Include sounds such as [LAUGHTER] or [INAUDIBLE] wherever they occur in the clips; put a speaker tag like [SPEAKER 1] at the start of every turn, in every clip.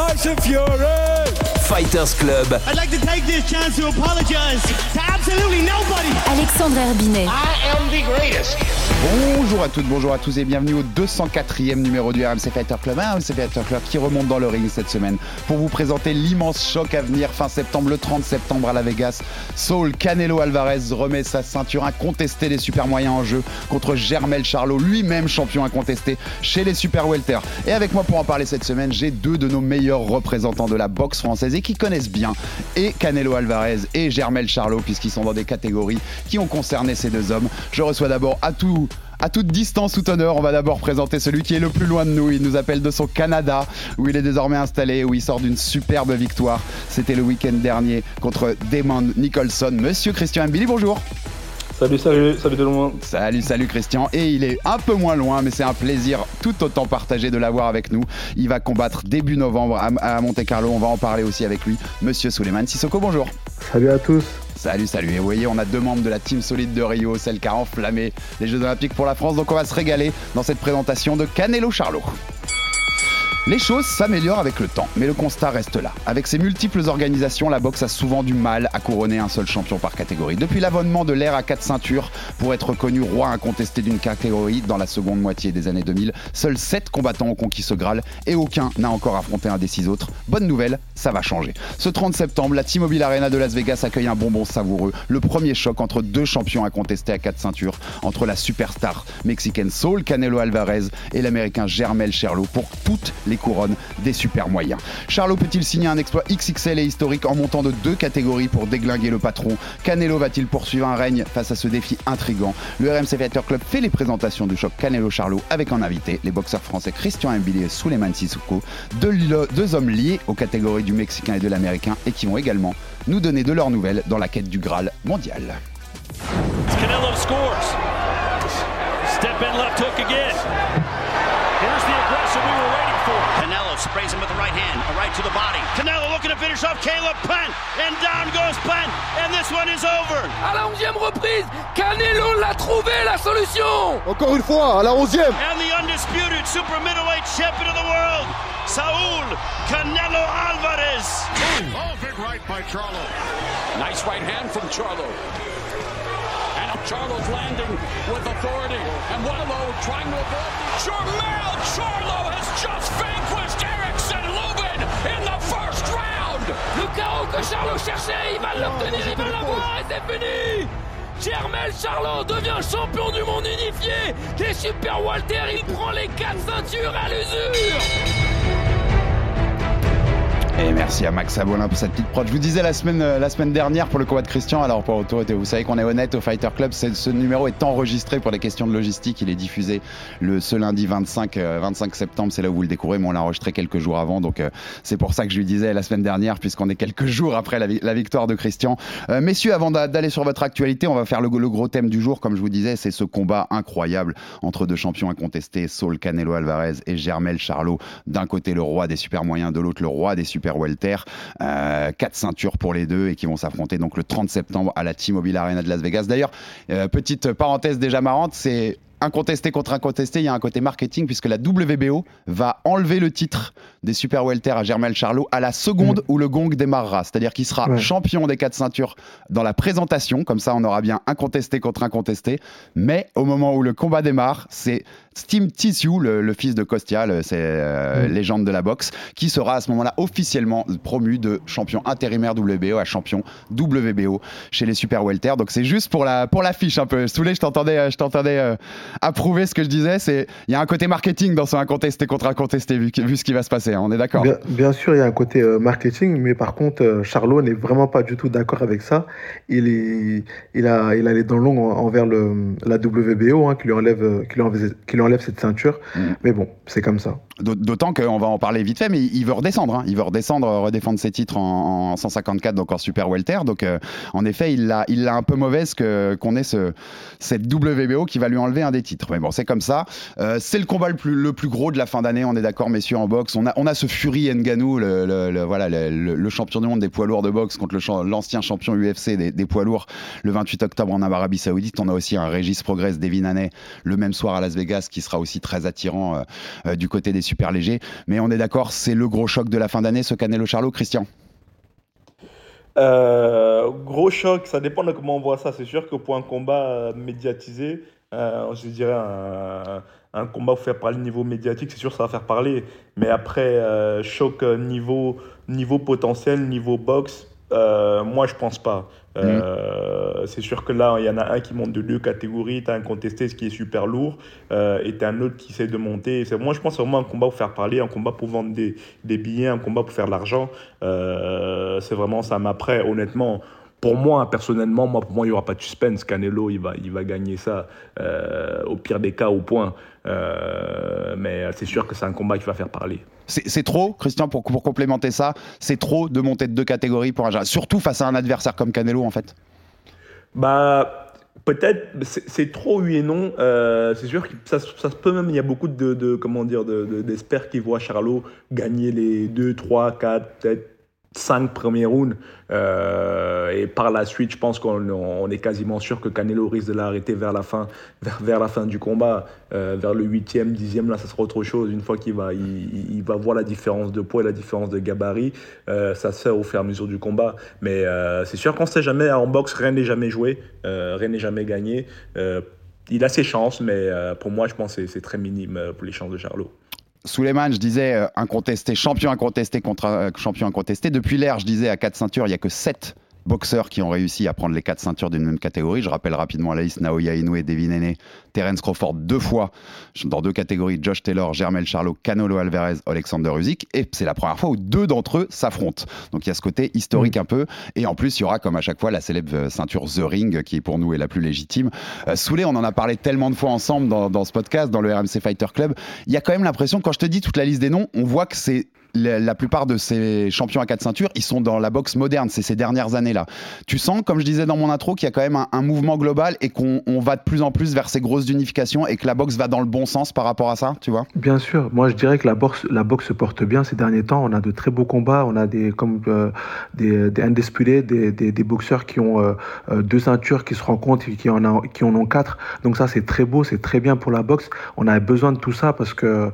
[SPEAKER 1] Tyson Fury.
[SPEAKER 2] Fighters Club.
[SPEAKER 3] I'd like to take this chance to apologize to absolutely nobody.
[SPEAKER 4] Alexandre Herbinet.
[SPEAKER 5] I am the greatest.
[SPEAKER 6] Bonjour à toutes, bonjour à tous et bienvenue au 204e numéro du RMC Fighter Club. Un RMC Fighter Club qui remonte dans le ring cette semaine pour vous présenter l'immense choc à venir fin septembre, le 30 septembre à la Vegas. Saul Canelo Alvarez remet sa ceinture incontestée des super moyens en jeu contre Germel Charlot, lui-même champion incontesté chez les super welter. Et avec moi pour en parler cette semaine, j'ai deux de nos meilleurs représentants de la boxe française et qui connaissent bien et Canelo Alvarez et Germel Charlot puisqu'ils sont dans des catégories qui ont concerné ces deux hommes. Je reçois d'abord à tout à toute distance, tout honneur, on va d'abord présenter celui qui est le plus loin de nous. Il nous appelle de son Canada, où il est désormais installé, où il sort d'une superbe victoire. C'était le week-end dernier contre Damon Nicholson. Monsieur Christian Mbili, bonjour.
[SPEAKER 7] Salut, salut, salut tout le monde.
[SPEAKER 6] Salut, salut Christian. Et il est un peu moins loin, mais c'est un plaisir tout autant partagé de l'avoir avec nous. Il va combattre début novembre à, à Monte Carlo. On va en parler aussi avec lui. Monsieur Suleiman Sissoko, bonjour.
[SPEAKER 7] Salut à tous.
[SPEAKER 6] Salut, salut. Et vous voyez, on a deux membres de la team solide de Rio, celle qui a enflammé les Jeux Olympiques pour la France. Donc on va se régaler dans cette présentation de Canelo Charlot. Les choses s'améliorent avec le temps, mais le constat reste là. Avec ses multiples organisations, la boxe a souvent du mal à couronner un seul champion par catégorie. Depuis l'avènement de l'ère à quatre ceintures, pour être reconnu roi incontesté d'une catégorie dans la seconde moitié des années 2000, seuls 7 combattants ont conquis ce Graal et aucun n'a encore affronté un des six autres. Bonne nouvelle, ça va changer. Ce 30 septembre, la T-Mobile Arena de Las Vegas accueille un bonbon savoureux, le premier choc entre deux champions incontestés à quatre ceintures, entre la superstar mexicaine Saul Canelo Alvarez et l'américain Germel Charlo pour toutes les couronnes des super moyens. Charlot peut-il signer un exploit XXL et historique en montant de deux catégories pour déglinguer le patron? Canelo va-t-il poursuivre un règne face à ce défi intrigant? Le RMC Fighter Club fait les présentations du choc Canelo-Charlot avec en invité les boxeurs français Christian Mbili et Suleiman Sissoko, deux, hommes liés aux catégories du Mexicain et de l'Américain et qui vont également nous donner de leurs nouvelles dans la quête du Graal mondial.
[SPEAKER 8] Canelo.
[SPEAKER 9] To the body. Canelo looking to finish off Caleb Plant, and down goes Plant, and this one is over.
[SPEAKER 10] À la onzième reprise, Canelo l'a trouvé la solution.
[SPEAKER 11] Encore une fois, à la onzième.
[SPEAKER 9] And the undisputed super middleweight champion of the world, Saul Canelo Alvarez.
[SPEAKER 12] Oh, big right by Charlo.
[SPEAKER 13] Nice right hand from Charlo. And Charlo's landing with authority. And Wallow trying to avoid.
[SPEAKER 10] Jermel Charlo has just vanquished Le chaos que Charlo cherchait, il va l'obtenir, il va l'avoir et c'est fini. Germel Charlot devient champion du monde unifié. Des Super Walter, il prend les quatre ceintures à l'usure
[SPEAKER 6] et merci à Max Abolin pour cette petite prod. Je vous disais la semaine, la semaine dernière pour le combat de Christian, alors pour autorité, vous savez qu'on est honnête au Fighter Club, ce numéro est enregistré pour des questions de logistique, il est diffusé le, ce lundi 25, 25 septembre, c'est là où vous le découvrez, mais on l'a enregistré quelques jours avant, donc euh, c'est pour ça que je lui disais la semaine dernière, puisqu'on est quelques jours après la, la victoire de Christian. Euh, messieurs, avant d'aller sur votre actualité, on va faire le, le, gros thème du jour, comme je vous disais, c'est ce combat incroyable entre deux champions incontestés, Saul Canelo Alvarez et Germel Charlot. D'un côté le roi des super moyens, de l'autre le roi des super welter. Euh, quatre ceintures pour les deux et qui vont s'affronter donc le 30 septembre à la T-Mobile Arena de Las Vegas. D'ailleurs, euh, petite parenthèse déjà marrante, c'est incontesté contre incontesté, il y a un côté marketing puisque la WBO va enlever le titre des Super Welter à Germel Charlot à la seconde mmh. où le gong démarrera. C'est-à-dire qu'il sera ouais. champion des quatre ceintures dans la présentation, comme ça on aura bien incontesté contre incontesté. Mais au moment où le combat démarre, c'est Steve Tissue, le, le, fils de Costia, c'est euh, mmh. légende de la boxe, qui sera à ce moment-là officiellement promu de champion intérimaire WBO à champion WBO chez les Super Welter. Donc c'est juste pour la pour l'affiche un peu. Soulé, je t'entendais, je t'entendais euh, approuver ce que je disais. C'est il y a un côté marketing dans ce incontesté contre incontesté vu, vu ce qui va se passer. Hein, on est d'accord.
[SPEAKER 7] Bien, bien, sûr, il y a un côté euh, marketing, mais par contre, euh, Charlot n'est vraiment pas du tout d'accord avec ça. Il est, il a, il a les dents longues envers le, la WBO, hein, qui lui enlève, qui lui enlève, qui lui enlève cette ceinture. Mm. Mais bon, c'est comme ça.
[SPEAKER 6] D'autant qu'on va en parler vite fait, mais il veut redescendre. Hein. Il veut redescendre, redéfendre ses titres en, 154, donc en super welter. Donc, euh, en effet, il l'a, il un peu mauvaise que, qu'on ait ce, cette WBO qui va lui enlever un des titres. Mais bon, c'est comme ça. Euh, c'est le combat le plus, le plus gros de la fin d'année. On est d'accord, messieurs, en boxe. On a, on a ce Fury Nganou, le, voilà, le, champion du monde des poids lourds de boxe contre l'ancien champion UFC des, poids lourds le 28 octobre en Arabie Saoudite. On a aussi un Régis Progress, Devin Haney, le même soir à Las Vegas, qui sera aussi très attirant euh, du côté des super léger. Mais on est d'accord, c'est le gros choc de la fin d'année, ce Canelo Charlot, Christian
[SPEAKER 4] euh, Gros choc, ça dépend de comment on voit ça. C'est sûr que pour un combat euh, médiatisé, je dirais un, combat pour faire parler niveau médiatique, c'est sûr ça va faire parler. Mais après, choc niveau, niveau potentiel, niveau boxe, moi je pense pas. Euh, c'est sûr que là, il y en a un qui monte de deux catégories. Tu as un contesté, ce qui est super lourd, euh, et tu un autre qui essaie de monter. Moi, je pense vraiment un combat pour faire parler, un combat pour vendre des, des billets, un combat pour faire de l'argent. Euh, c'est vraiment ça. Mais après, honnêtement, pour moi, personnellement, moi, pour moi, il n'y aura pas de suspense. Canelo, il va, il va gagner ça au pire des cas au point. mais c'est sûr que c'est un combat qui va faire parler.
[SPEAKER 6] C'est trop, Christian, pour, complémenter ça, c'est trop de monter de deux catégories pour un surtout face à un adversaire comme Canelo, en fait
[SPEAKER 4] Bah. Peut-être, c'est trop oui et non. Euh, c'est sûr que ça, ça, peut même, il y a beaucoup de, de comment dire, d'experts qui voient Charlot gagner les 2, 3, 4, peut-être cinq premiers rounds. Euh, et par la suite, je pense qu'on est quasiment sûr que Canelo risque de l'arrêter vers la fin, vers, la fin du combat, euh, vers le huitième, dixième. Là, ça sera autre chose. Une fois qu'il va, il, va voir la différence de poids et la différence de gabarit, euh, ça se fait au fur et à mesure du combat. Mais c'est sûr qu'on ne sait jamais. En boxe, rien n'est jamais joué, rien n'est jamais gagné. il a ses chances, mais pour moi, je pense que c'est très minime pour les chances de Charlot.
[SPEAKER 6] Suleiman, je disais euh, incontesté, champion incontesté contre euh, champion incontesté. Depuis l'ère, je disais à quatre ceintures, il n'y a que sept boxeurs qui ont réussi à prendre les quatre ceintures d'une même catégorie. Je rappelle rapidement la liste Naoya Inoue, Devin Haney, Terence Crawford deux fois dans deux catégories Josh Taylor, Germel Charlot, Canolo Alvarez, Alexander Usyk. Et c'est la première fois où deux d'entre eux s'affrontent. Donc il y a ce côté historique mm. un peu. Et en plus, il y aura comme à chaque fois la célèbre ceinture The Ring qui pour nous est la plus légitime. Euh, Soulé, on en a parlé tellement de fois ensemble dans, dans ce podcast, dans le RMC Fighter Club. Il y a quand même l'impression, quand je te dis toute la liste des noms, on voit que c'est la, plupart de ces champions à quatre ceintures, ils sont dans la boxe moderne, c'est ces dernières années-là. Tu sens, comme je disais dans mon intro, qu'il y a quand même un, mouvement global et qu'on va de plus en plus vers ces grosses unifications et que la boxe va dans le bon sens par rapport à ça, tu vois?
[SPEAKER 7] Bien sûr, moi je dirais que la boxe, se porte bien ces derniers temps. On a de très beaux combats, on a des comme euh, des, des boxeurs qui ont euh, euh, deux ceintures qui se rencontrent et qui en, qui en ont quatre. Donc ça c'est très beau, c'est très bien pour la boxe. On a besoin de tout ça parce que,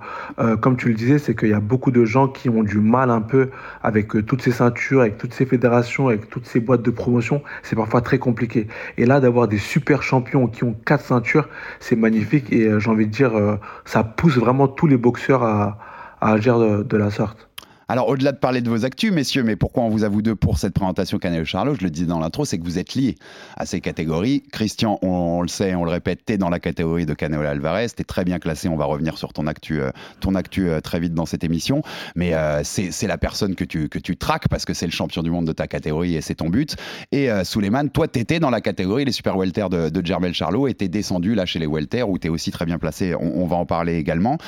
[SPEAKER 7] comme tu le disais, c'est qu'il y a beaucoup de gens qui ont du mal un peu avec euh, toutes ces ceintures, avec toutes ces fédérations, avec toutes ces boîtes de promotion. C'est parfois très compliqué. Et là, d'avoir des super champions qui ont quatre ceintures, c'est magnifique. Et euh, j'ai envie de dire, euh, ça pousse vraiment tous les boxeurs à, agir de la sorte.
[SPEAKER 6] Alors, au-delà de parler de vos actus, messieurs, mais pourquoi on vous a vous deux pour cette présentation Canelo Charlot Je le disais dans l'intro, c'est que vous êtes liés à ces catégories. Christian, on, le sait, on le répète, t'es dans la catégorie de Canelo Alvarez, t'es très bien classé. On va revenir sur ton actu, euh, ton actu euh, très vite dans cette émission. Mais euh, c'est la personne que tu, que tu traques parce que c'est le champion du monde de ta catégorie et c'est ton but. Et euh, Suleiman, toi, t'étais dans la catégorie les super welter de, de Jermel Charlot et t'es descendu là chez les welter où t'es aussi très bien placé. On, on va en parler également.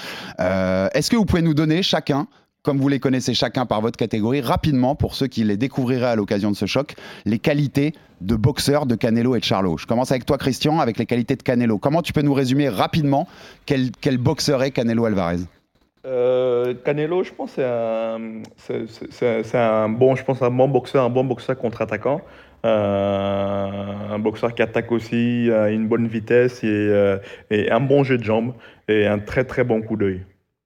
[SPEAKER 6] Est-ce que vous pouvez nous donner chacun comme vous les connaissez chacun par votre catégorie, rapidement, pour ceux qui les découvriraient à l'occasion de ce choc, les qualités de boxeur de Canelo et de Charlot. Je commence avec toi, Christian, avec les qualités de Canelo. Comment tu peux nous résumer rapidement quel, quel boxeur est Canelo Alvarez?
[SPEAKER 4] Euh, Canelo, je pense, c'est un, bon, je pense, un bon boxeur, un bon boxeur contre-attaquant. Euh, un boxeur qui attaque aussi à une bonne vitesse et, euh, et, un bon jeu de jambes et un très très bon coup d'œil.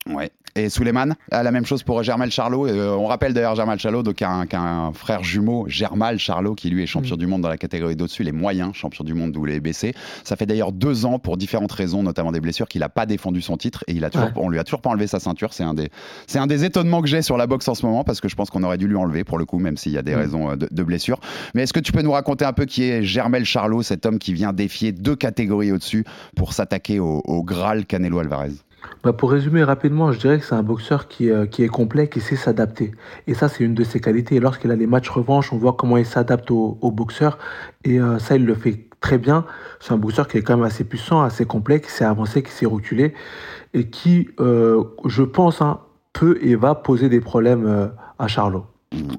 [SPEAKER 6] Ouais. Et Suleiman, la même chose pour Germal Charlot. Euh, on rappelle d'ailleurs Germal Charlot, donc un, un, frère jumeau, Germal Charlot, qui lui est champion mm. du monde dans la catégorie d'au-dessus, les moyens champion du monde WBC. Ça fait d'ailleurs deux ans, pour différentes raisons, notamment des blessures, qu'il n'a pas défendu son titre et il a toujours, on lui a toujours pas enlevé sa ceinture. C'est un des, c'est un des étonnements que j'ai sur la boxe en ce moment parce que je pense qu'on aurait dû lui enlever pour le coup, même s'il y a des mm. raisons euh, de, de blessures. Mais est-ce que tu peux nous raconter un peu qui est Germel Charlot, cet homme qui vient défier deux catégories au-dessus pour s'attaquer au, au Graal Canelo Alvarez?
[SPEAKER 7] Bah pour résumer rapidement, je dirais que c'est un boxeur qui, euh, qui est complet, qui sait s'adapter. Et ça, c'est une de ses qualités. Et lorsqu'il a les matchs revanche, on voit comment il s'adapte au, boxeur. Et euh, ça, il le fait très bien. C'est un boxeur qui est quand même assez puissant, assez complet, qui sait avancer, qui sait reculer. Et qui, euh, je pense, hein, peut et va poser des problèmes à Charlot.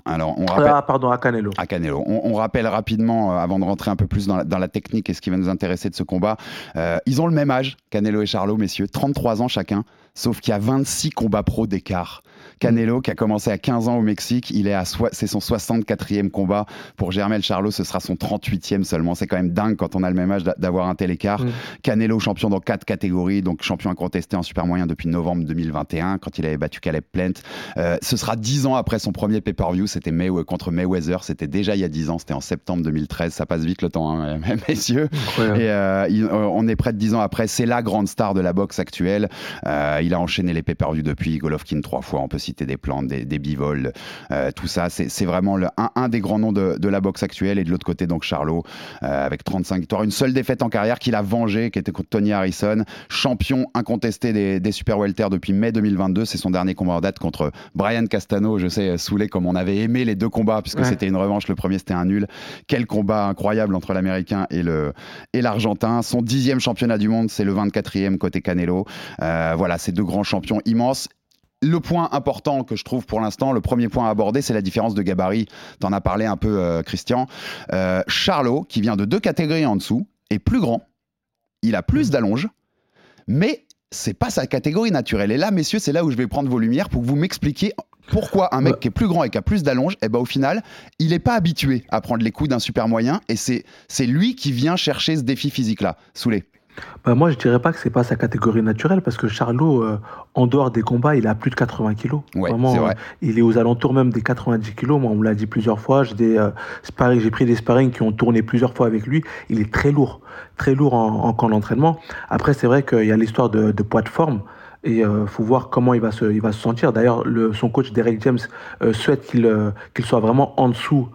[SPEAKER 6] Alors, on rappelle...
[SPEAKER 7] Ah, pardon, à Canelo.
[SPEAKER 6] À Canelo. On, rappelle rapidement, euh, avant de rentrer un peu plus dans la, technique et ce qui va nous intéresser de ce combat, euh, ils ont le même âge, Canelo et Charlot, messieurs, 33 ans chacun, sauf qu'il y a 26 combats pro d'écart. Canelo, qui a commencé à 15 ans au Mexique, il est à c'est son 64e combat. Pour Germel Charlot, ce sera son 38e seulement. C'est quand même dingue quand on a le même âge d'avoir un tel écart. Mm. Canelo, champion dans quatre catégories, donc champion incontesté en super moyen depuis novembre 2021, quand il avait battu Caleb Plant. Euh, ce sera 10 ans après son premier pay-per-view, c'était May contre Mayweather. C'était déjà il y a 10 ans, c'était en septembre 2013. Ça passe vite le temps, hein, [LAUGHS] messieurs. Et euh, euh, on est près de 10 ans après. C'est la grande star de la boxe actuelle. il a enchaîné les pay-per-view depuis Golovkin trois fois. On peut citer des plantes, des, des bivoles, euh, tout ça. C'est vraiment le, un, des grands noms de, la boxe actuelle. Et de l'autre côté, donc Charlot, euh, avec 35 victoires. Une seule défaite en carrière qu'il a vengée, qui était contre Tony Harrison, champion incontesté des, des Super Welter depuis mai 2022. C'est son dernier combat en date contre Brian Castano. Je sais, Soulé, comme on avait aimé les deux combats, puisque c'était une revanche. Le premier, c'était un nul. Quel combat incroyable entre l'Américain et l'Argentin. Et Son dixième championnat du monde, c'est le 24e côté Canelo. Euh, voilà, ces deux grands champions immenses le point important que je trouve pour l'instant, le premier point à aborder, c'est la différence de gabarit. Tu en as parlé un peu, euh, Christian. Euh, Charlot, qui vient de deux catégories en dessous, est plus grand. Il a plus d'allonge, mais c'est pas sa catégorie naturelle. Et là, messieurs, c'est là où je vais prendre vos lumières pour que vous m'expliquiez pourquoi un mec qui est plus grand et qui a plus d'allonge, eh ben au final, il n'est pas habitué à prendre les coups d'un super moyen et c'est lui qui vient chercher ce défi physique-là. Soulé.
[SPEAKER 7] Bah moi, je dirais pas que c'est pas sa catégorie naturelle parce que Charlot, euh, en dehors des combats, il a plus de 80 kilos. Vraiment, vrai. il est aux alentours même des 90 kilos. Moi, on me l'a dit plusieurs fois. J'ai euh, pris des sparring qui ont tourné plusieurs fois avec lui. Il est très lourd, très lourd en, camp d'entraînement. Après, c'est vrai qu'il y a l'histoire de, de, poids de forme. Et il euh, faut voir comment il va se, il va se sentir. D'ailleurs, son coach Derek James souhaite qu'il soit vraiment en dessous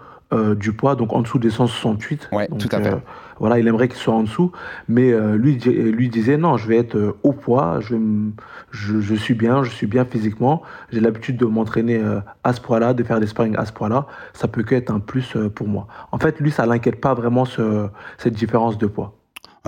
[SPEAKER 7] du poids, donc en dessous des 168.
[SPEAKER 6] Ouais, tout à fait.
[SPEAKER 7] Voilà, il aimerait qu'il soit en dessous, mais euh, lui, lui disait non, je vais être euh, au poids, je, suis bien, je suis bien physiquement, j'ai l'habitude de m'entraîner euh, à ce poids-là, de faire des sparring à ce poids-là, ça peut qu'être un plus pour moi. En fait, lui, ça l'inquiète pas vraiment ce, cette différence de poids.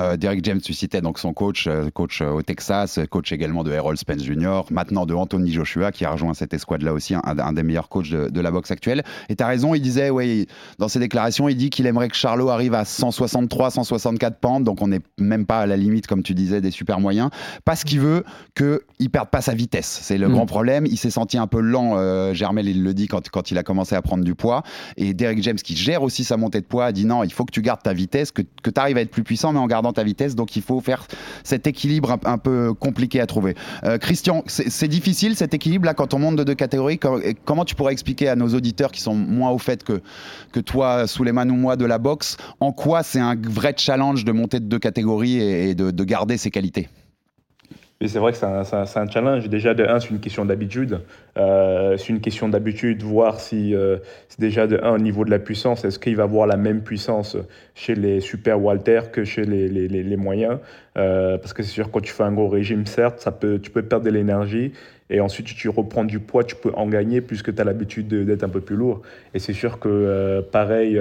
[SPEAKER 6] Euh, Derek James, tu citais donc son coach, euh, coach euh, au Texas, coach également de Errol Spence Jr., maintenant de Anthony Joshua, qui a rejoint cette escouade-là aussi, un, des meilleurs coachs de, la boxe actuelle. Et tu as raison, il disait, oui, dans ses déclarations, il dit qu'il aimerait que Charlot arrive à 163, 164 pentes, donc on n'est même pas à la limite, comme tu disais, des super moyens, parce qu'il veut qu'il perde pas sa vitesse. C'est le mm. grand problème. Il s'est senti un peu lent, Germel, il le dit, quand, quand il a commencé à prendre du poids. Et Derek James, qui gère aussi sa montée de poids, a dit non, il faut que tu gardes ta vitesse, que, que tu arrives à être plus puissant, mais en gardant ta vitesse. Donc il faut faire cet équilibre un, peu compliqué à trouver. Euh, Christian, c'est difficile cet équilibre là quand on monte de deux catégories. Comment tu pourrais expliquer à nos auditeurs qui sont moins au fait que, que toi, Souleymane ou moi, de la boxe, en quoi c'est un vrai challenge de monter de deux catégories et, de garder ses qualités?
[SPEAKER 4] Et c'est vrai que c'est un, challenge. Déjà, de un, c'est une question d'habitude. Euh, c'est une question d'habitude, voir si euh, c'est déjà de un, au niveau de la puissance, est-ce qu'il va avoir la même puissance chez les super Walter que chez les, les, les, moyens? Euh, Parce que c'est sûr, quand tu fais un gros régime, certes, ça peut, tu peux perdre de l'énergie. Et ensuite, tu reprends du poids, tu peux en gagner puisque tu as l'habitude d'être un peu plus lourd. Et c'est sûr que, pareil,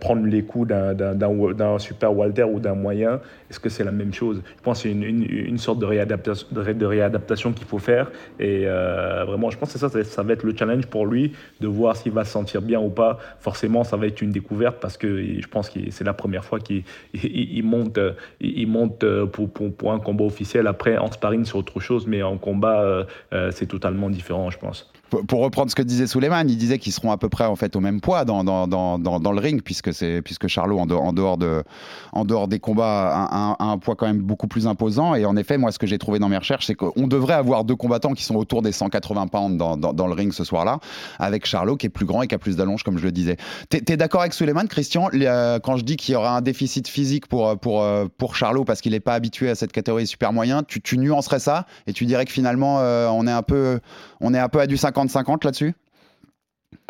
[SPEAKER 4] prendre les coups d'un super Walter ou d'un moyen, est-ce que c'est la même chose? Je pense que c'est une, une, sorte de réadaptation, de, réadaptation qu'il faut faire. Et vraiment, je pense que ça, ça va être le challenge pour lui de voir s'il va se sentir bien ou pas. Forcément, ça va être une découverte parce que je pense que c'est la première fois qu'il il, monte, il monte pour, pour, un combat officiel. Après, en sparring, c'est autre chose, mais en combat, euh, euh, c'est totalement différent, je pense
[SPEAKER 6] pour reprendre ce que disait Souleymane, il disait qu'ils seront à peu près en fait au même poids dans, dans, dans, dans le ring, puisque, puisque Charlot, en dehors, en, dehors de, en dehors des combats, a un, poids quand même beaucoup plus imposant. Et en effet, moi, ce que j'ai trouvé dans mes recherches, c'est qu'on devrait avoir deux combattants qui sont autour des 180 pounds dans, le ring ce soir-là, avec Charlot qui est plus grand et qui a plus d'allonge, comme je le disais. T'es, es, d'accord avec Souleymane, Christian, euh, quand je dis qu'il y aura un déficit physique pour, pour, euh, pour Charlot parce qu'il n'est pas habitué à cette catégorie super moyen, tu, tu nuancerais ça? Et tu dirais que finalement, euh, on, est un peu, on est un peu à du 50-50 là-dessus?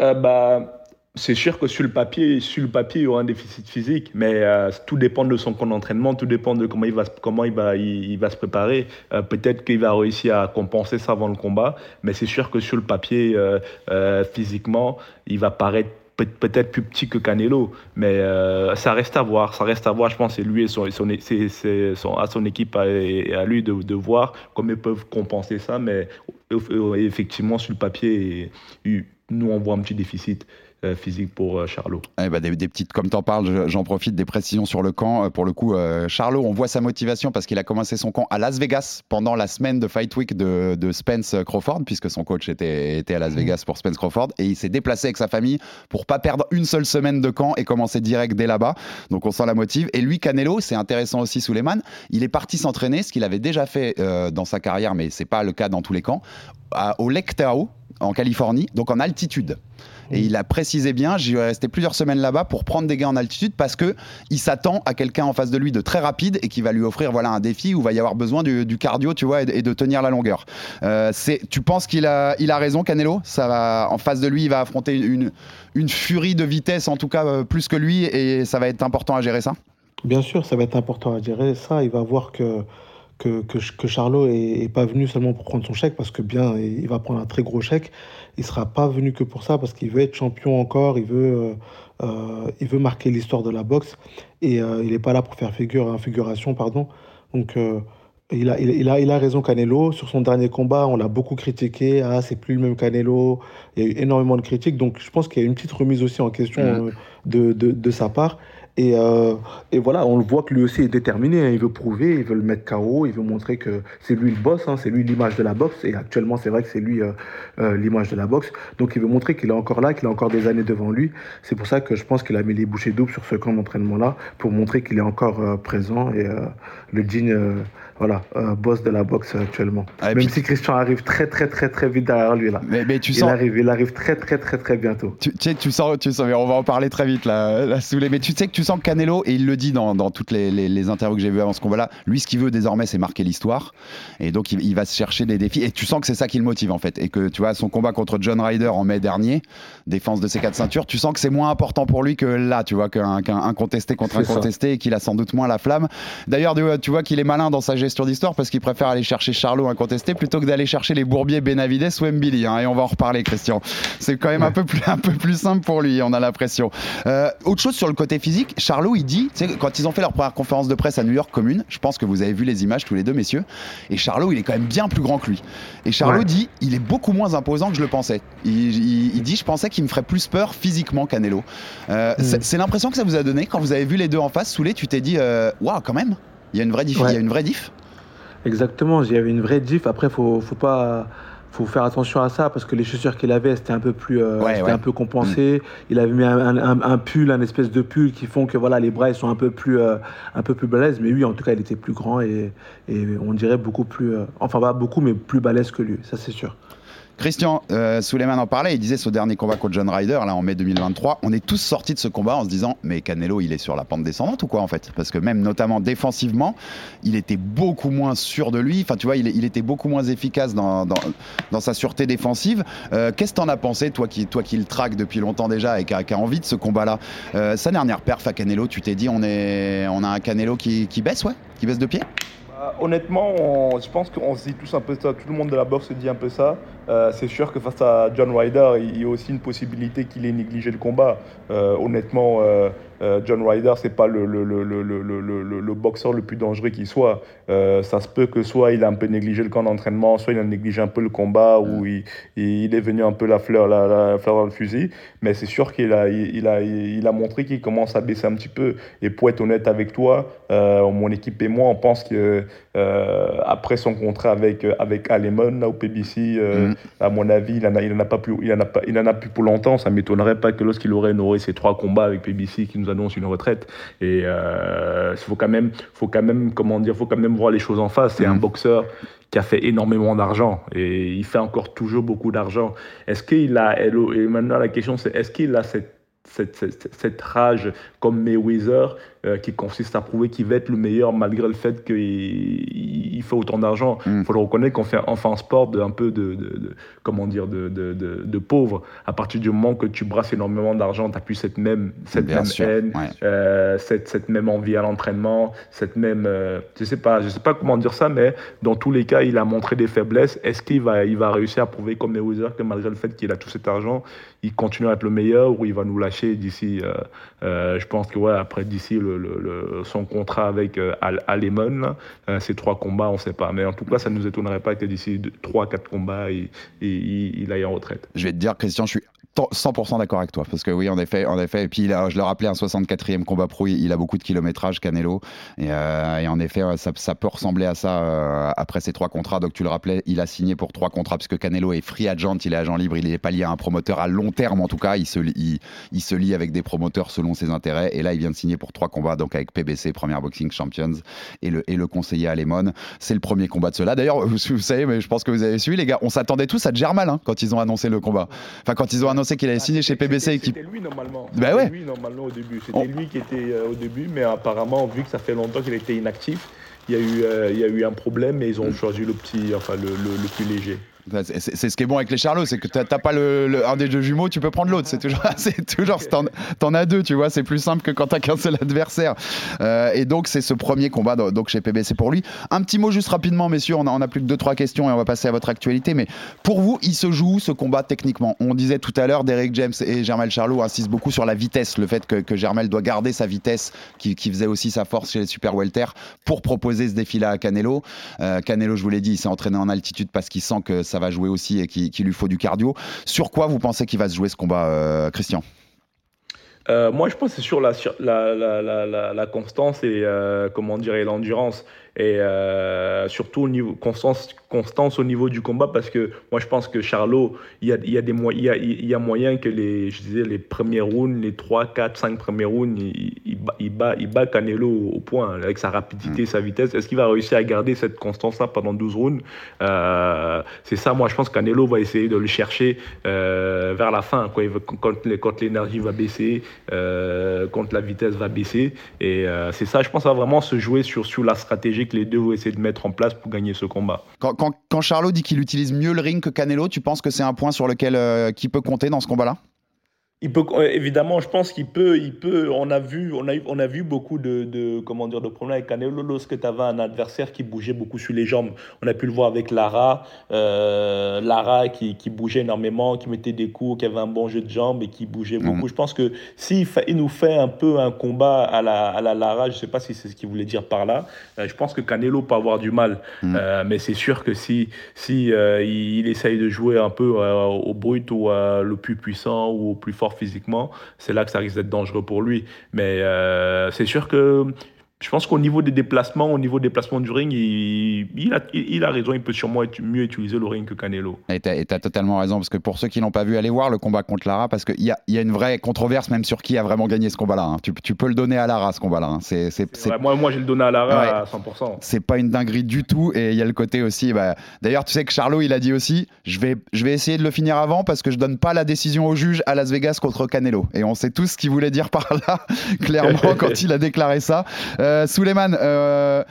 [SPEAKER 4] Euh, bah, c'est sûr que sur le papier, sur le papier, il y aura un déficit physique, mais euh, tout dépend de son compte d'entraînement, tout dépend de comment il va, comment il va, il, va se préparer. Euh, peut-être qu'il va réussir à compenser ça avant le combat, mais c'est sûr que sur le papier, physiquement, il va paraître peut-être plus petit que Canelo, mais ça reste à voir. Ça reste à voir, je pense, c'est lui et son, à son équipe et à lui de, de, voir comment ils peuvent compenser ça. Mais effectivement, sur le papier, nous, on voit un petit déficit. Euh, physique pour euh, Charlot.
[SPEAKER 6] Eh ben, des, petites, comme tu en parles, j'en profite, des précisions sur le camp. Euh, pour le coup, Charlot, on voit sa motivation parce qu'il a commencé son camp à Las Vegas pendant la semaine de Fight Week de, Spence Crawford, puisque son coach était, était à Las Vegas pour Spence Crawford. Et il s'est déplacé avec sa famille pour pas perdre une seule semaine de camp et commencer direct dès là-bas. Donc on sent la motive. Et lui, Canelo, c'est intéressant aussi, Suleiman, il est parti s'entraîner, ce qu'il avait déjà fait dans sa carrière, mais c'est pas le cas dans tous les camps, au Lake Tahoe, en Californie, donc en altitude. Et il a précisé bien, j'y vais rester plusieurs semaines là-bas pour prendre des gains en altitude parce que il s'attend à quelqu'un en face de lui de très rapide et qui va lui offrir voilà un défi où il va y avoir besoin du, cardio, tu vois, et, de tenir la longueur. Euh, tu penses qu'il a, il a raison, Canelo? Ça va en face de lui, il va affronter une, une furie de vitesse, en tout cas euh, plus que lui, et ça va être important à gérer ça?
[SPEAKER 7] Bien sûr, ça va être important à gérer ça. Il va voir que que, que, Charlot est, pas venu seulement pour prendre son chèque, parce que bien, il va prendre un très gros chèque. Il sera pas venu que pour ça, parce qu'il veut être champion encore, il veut, euh, euh, il veut marquer l'histoire de la boxe, et euh, il n'est pas là pour faire figure, figuration, pardon. Donc, il a, il, a, il a raison Canelo. Sur son dernier combat, on l'a beaucoup critiqué. Ah, c'est plus le même Canelo. Il y a eu énormément de critiques. Donc, je pense qu'il y a une petite remise aussi en question mmh. de, de, de, sa part. Et, euh, et, voilà, on le voit que lui aussi est déterminé. Hein. Il veut prouver, il veut le mettre KO, il veut montrer que c'est lui le boss, hein. c'est lui l'image de la boxe. Et actuellement, c'est vrai que c'est lui euh, euh, l'image de la boxe. Donc il veut montrer qu'il est encore là, qu'il a encore des années devant lui. C'est pour ça que je pense qu'il a mis les bouchées doubles sur ce camp d'entraînement-là, pour montrer qu'il est encore présent. Et le jean voilà, euh, boss de la boxe actuellement. Ah, Même si Christian arrive très très très très vite derrière lui là.
[SPEAKER 6] Mais, mais tu
[SPEAKER 7] il
[SPEAKER 6] sens...
[SPEAKER 7] arrive, il arrive très très très très bientôt.
[SPEAKER 6] Tu, tu, tu sens, tu sens, on va en parler très vite là, là sous Mais tu sais que tu sens que Canelo et il le dit dans, dans toutes les, les, interviews que j'ai vues avant ce combat-là. Lui, ce qu'il veut désormais, c'est marquer l'histoire. Et donc il, il, va se chercher des défis. Et tu sens que c'est ça qui le motive en fait. Et que tu vois son combat contre John Ryder en mai dernier, défense de ses quatre ceintures, tu sens que c'est moins important pour lui que là, tu vois, qu'un qu contesté contre un contesté et qu'il a sans doute moins la flamme. D'ailleurs, tu vois qu'il est malin dans sa gestion d'histoire parce qu'il préfère aller chercher Charlot incontesté plutôt que d'aller chercher les Bourbier, Benavides ou Mbili. Hein, et on va en reparler, Christian. C'est quand même un, peu plus, [LAUGHS] un peu plus simple pour lui, on a l'impression. Euh, autre chose sur le côté physique, Charlot, il dit, quand ils ont fait leur première conférence de presse à New York commune, je pense que vous avez vu les images tous les deux, messieurs, et Charlot, il est quand même bien plus grand que lui. Et Charlot dit, il est beaucoup moins imposant que je le pensais. Il, dit, je pensais qu'il me ferait plus peur physiquement Canelo. Euh, mm. C'est l'impression que ça vous a donné quand vous avez vu les deux en face, Soulé, tu t'es dit, euh, waouh, quand même il y a une vraie diff. Il y a une vraie diff.
[SPEAKER 7] Exactement, il y avait une vraie diff. Après, faut, faut pas, faut faire attention à ça parce que les chaussures qu'il avait, c'était un peu plus, euh, un peu compensé. Mm. Il avait mis un, pull, un espèce de pull qui font que voilà, les bras ils sont un peu plus, euh, un peu plus balèzes. Mais lui, en tout cas, il était plus grand et, et on dirait beaucoup plus, euh, enfin pas beaucoup, mais plus balèze que lui. Ça, c'est sûr.
[SPEAKER 6] Christian euh, en parlait, il disait ce dernier combat contre John Ryder, là en mai 2023, on est tous sortis de ce combat en se disant mais Canelo il est sur la pente descendante ou quoi en fait? Parce que même notamment défensivement, il était beaucoup moins sûr de lui, enfin tu vois, il, était beaucoup moins efficace dans, sa sûreté défensive. Euh, qu'est-ce que t'en as pensé, toi qui, toi qui le traques depuis longtemps déjà et qui a, envie de ce combat-là? Euh, Sa dernière perf à Canelo, tu t'es dit on, est, on a un Canelo qui, qui baisse, ouais Qui baisse de pied?
[SPEAKER 4] Bah, honnêtement, je pense qu'on se dit tous un peu ça, tout le monde de la boxe se dit un peu ça. Euh, c'est sûr que face à John Ryder, il y a aussi une possibilité qu'il ait négligé le combat. Euh, honnêtement, euh, John Ryder, c'est pas le, le, le, le, boxeur le plus dangereux qui soit. ça se peut que soit il a un peu négligé le camp d'entraînement, soit il a négligé un peu le combat, ou il, il, est venu un peu la fleur, la, fleur dans le fusil. Mais c'est sûr qu'il a, il, a, il a montré qu'il commence à baisser un petit peu. Et pour être honnête avec toi, mon équipe et moi, on pense que après son contrat avec, avec Alemon, au PBC, mm. À mon avis, il en a, il en a pas plus, il en a pas, il en a plus pour longtemps. Ça m'étonnerait pas que lorsqu'il aurait honoré ses trois combats avec PBC, nous annonce une retraite. Et il euh, faut quand même, faut quand même, comment dire, faut quand même voir les choses en face. C'est un mm. boxeur qui a fait énormément d'argent et il fait encore toujours beaucoup d'argent. Est-ce qu'il a, et maintenant la question c'est, est-ce qu'il a cette cette, cette, cette, rage comme Mayweather euh, qui consiste à prouver qu'il va être le meilleur malgré le fait qu'il il fait autant d'argent. Il mm. faut le reconnaître qu'on fait enfin un sport de, un peu de, de, comment dire de, de, pauvre. À partir du moment que tu brasses énormément d'argent, tu plus cette même, cette même haine, euh, cette, cette, même envie à l'entraînement, cette même... Euh, je sais pas, je sais pas comment dire ça, mais dans tous les cas, il a montré des faiblesses. Est-ce qu'il va, il va réussir à prouver comme Mayweather que malgré le fait qu'il a tout cet argent, il continue à être le meilleur ou il va nous lâcher d'ici... je pense que ouais, après d'ici le son contrat avec euh, Alemon. Euh, ces trois combats, on ne sait pas. Mais en tout cas, ça ne nous étonnerait pas que d'ici 3-4 combats, il, il, il aille en retraite.
[SPEAKER 6] Je vais te dire, Christian, je suis 100% d'accord avec toi parce que oui en effet en effet et puis je le rappelais un 64e combat pro il, a beaucoup de kilométrage Canelo et, euh, et en effet ça, peut ressembler à ça euh, après ces trois contrats. Donc tu le rappelais il a signé pour trois contrats puisque Canelo est free agent il est agent libre il n'est pas lié à un promoteur à long terme en tout cas il se, lie avec des promoteurs selon ses intérêts et là il vient de signer pour trois combats donc avec PBC Premier Boxing Champions et le, conseiller Alemon c'est le premier combat de cela. D'ailleurs vous, vous, savez mais je pense que vous avez suivi les gars on s'attendait tous à Germal hein, quand ils ont annoncé le combat. Enfin quand ils ont annoncé qu'il avait signé chez PBC.
[SPEAKER 4] C'était lui normalement.
[SPEAKER 6] Bah ouais.
[SPEAKER 4] lui normalement au début. C'était lui qui était euh, au début, mais apparemment, vu que ça fait longtemps qu'il était inactif, il y, a eu, euh, il y a eu un problème et ils ont choisi le petit, enfin le, le, le plus léger.
[SPEAKER 6] C'est ce qui est bon avec les Charlots, c'est que t'as pas le, le, un des deux jumeaux, tu peux prendre l'autre. C'est toujours, [LAUGHS] c'est toujours, t'en en as deux, tu vois. C'est plus simple que quand t'as qu'un seul adversaire. Euh, et donc c'est ce premier combat donc chez PBC pour lui. Un petit mot juste rapidement, messieurs. On a, on a plus que deux trois questions et on va passer à votre actualité. Mais pour vous, il se joue ce combat techniquement? On disait tout à l'heure, Derek James et Germel Charlot insistent beaucoup sur la vitesse, le fait que, que Germel doit garder sa vitesse, qui, qui, faisait aussi sa force chez les super welter, pour proposer ce défi-là à Canelo. Euh, Canelo, je vous l'ai dit, il s'est entraîné en altitude parce qu'il sent que ça va jouer aussi et qu'il qui lui faut du cardio. Sur quoi vous pensez qu'il va se jouer ce combat, euh, Christian?
[SPEAKER 4] Euh, moi, je pense que c'est sur la, constance et euh, comment l'endurance et euh, surtout au niveau constance, constance au niveau du combat parce que moi je pense que Charlot il y a, il y a des il y a, il y a moyen que les je disais les premiers rounds les 3 4 5 premiers rounds il, il, bat il bat Canelo au, point avec sa rapidité mmh. sa vitesse est-ce qu'il va réussir à garder cette constance là pendant 12 rounds? Euh, c'est ça moi je pense que Canelo va essayer de le chercher euh, vers la fin quoi. quand quand l'énergie va baisser quand la vitesse va baisser et c'est ça je pense ça va vraiment se jouer sur sur la stratégie que les deux vont essayer de mettre en place pour gagner ce combat.
[SPEAKER 6] Quand, quand, Charlot dit qu'il utilise mieux le ring que Canelo, tu penses que c'est un point sur lequel euh, qui peut compter dans ce combat-là?
[SPEAKER 4] Il peut, évidemment, je pense qu'il peut, il peut. On a vu, on a, on a vu beaucoup de, de comment dire, de problèmes avec Canelo lorsque tu avais un adversaire qui bougeait beaucoup sur les jambes. On a pu le voir avec Lara, euh, Lara qui, qui, bougeait énormément, qui mettait des coups, qui avait un bon jeu de jambes et qui bougeait beaucoup. Mmh. Je pense que s'il il nous fait un peu un combat à la, à la Lara, je sais pas si c'est ce qu'il voulait dire par là. Euh, je pense que Canelo peut avoir du mal, mmh. euh, mais c'est sûr que si, si euh, il, il, essaye de jouer un peu euh, au brut ou le plus puissant ou au plus fort physiquement, c'est là que ça risque d'être dangereux pour lui. Mais euh, c'est sûr que je pense qu'au niveau des déplacements, au niveau des déplacements du ring, il, il, a, il, a, raison, il peut sûrement être mieux utiliser le ring que Canelo.
[SPEAKER 6] Et tu as, totalement raison, parce que pour ceux qui l'ont pas vu, allez voir le combat contre Lara, parce qu'il y a, y a, une vraie controverse même sur qui a vraiment gagné ce combat-là. Hein. Tu, tu, peux le donner à Lara, ce combat-là. Hein. C'est,
[SPEAKER 4] moi, moi j'ai le donné à Lara ouais. à 100%.
[SPEAKER 6] C'est pas une dinguerie du tout, et il y a le côté aussi. Bah, D'ailleurs, tu sais que Charlot, il a dit aussi je vais, je vais essayer de le finir avant, parce que je donne pas la décision au juge à Las Vegas contre Canelo. Et on sait tous ce qu'il voulait dire par là, [LAUGHS] clairement, [LAUGHS] quand il a déclaré ça. Euh, Suleiman, euh,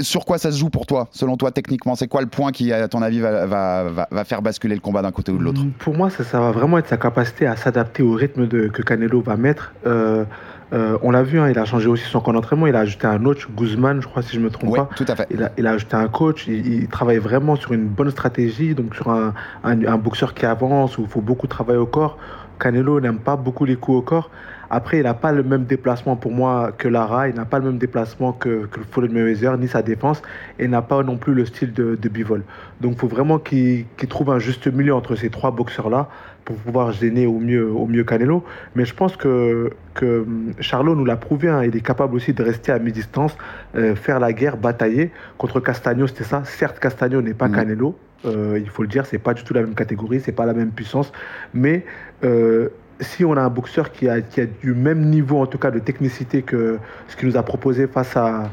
[SPEAKER 6] sur quoi ça se joue pour toi, selon toi, techniquement? C'est quoi le point qui, à ton avis, va, va, va, va faire basculer le combat d'un côté ou de l'autre?
[SPEAKER 7] Pour moi, ça, ça, va vraiment être sa capacité à s'adapter au rythme de, que Canelo va mettre. Euh, euh, on l'a vu, hein, il a changé aussi son camp d'entraînement. Il a ajouté un coach, Guzman, je crois, si je me trompe
[SPEAKER 6] oui,
[SPEAKER 7] pas.
[SPEAKER 6] tout à fait.
[SPEAKER 7] Il a, il a ajouté un coach. Il, il, travaille vraiment sur une bonne stratégie, donc sur un, un, un boxeur qui avance où il faut beaucoup travailler au corps. Canelo n'aime pas beaucoup les coups au corps. Après, il n'a pas le même déplacement pour moi que Lara, il n'a pas le même déplacement que, que Floyd Mayweather, ni sa défense, et n'a pas non plus le style de, de Bivol. Donc il faut vraiment qu'il qu trouve un juste milieu entre ces trois boxeurs-là pour pouvoir gêner au mieux, au mieux Canelo. Mais je pense que, que Charlot nous l'a prouvé, hein, il est capable aussi de rester à mi-distance, euh, faire la guerre, batailler. Contre Castagno, c'était ça. Certes, Castagno n'est pas mmh. Canelo, euh, il faut le dire, c'est pas du tout la même catégorie, c'est pas la même puissance, mais euh, si on a un boxeur qui a, qui a, du même niveau, en tout cas de technicité que ce qu'il nous a proposé face à,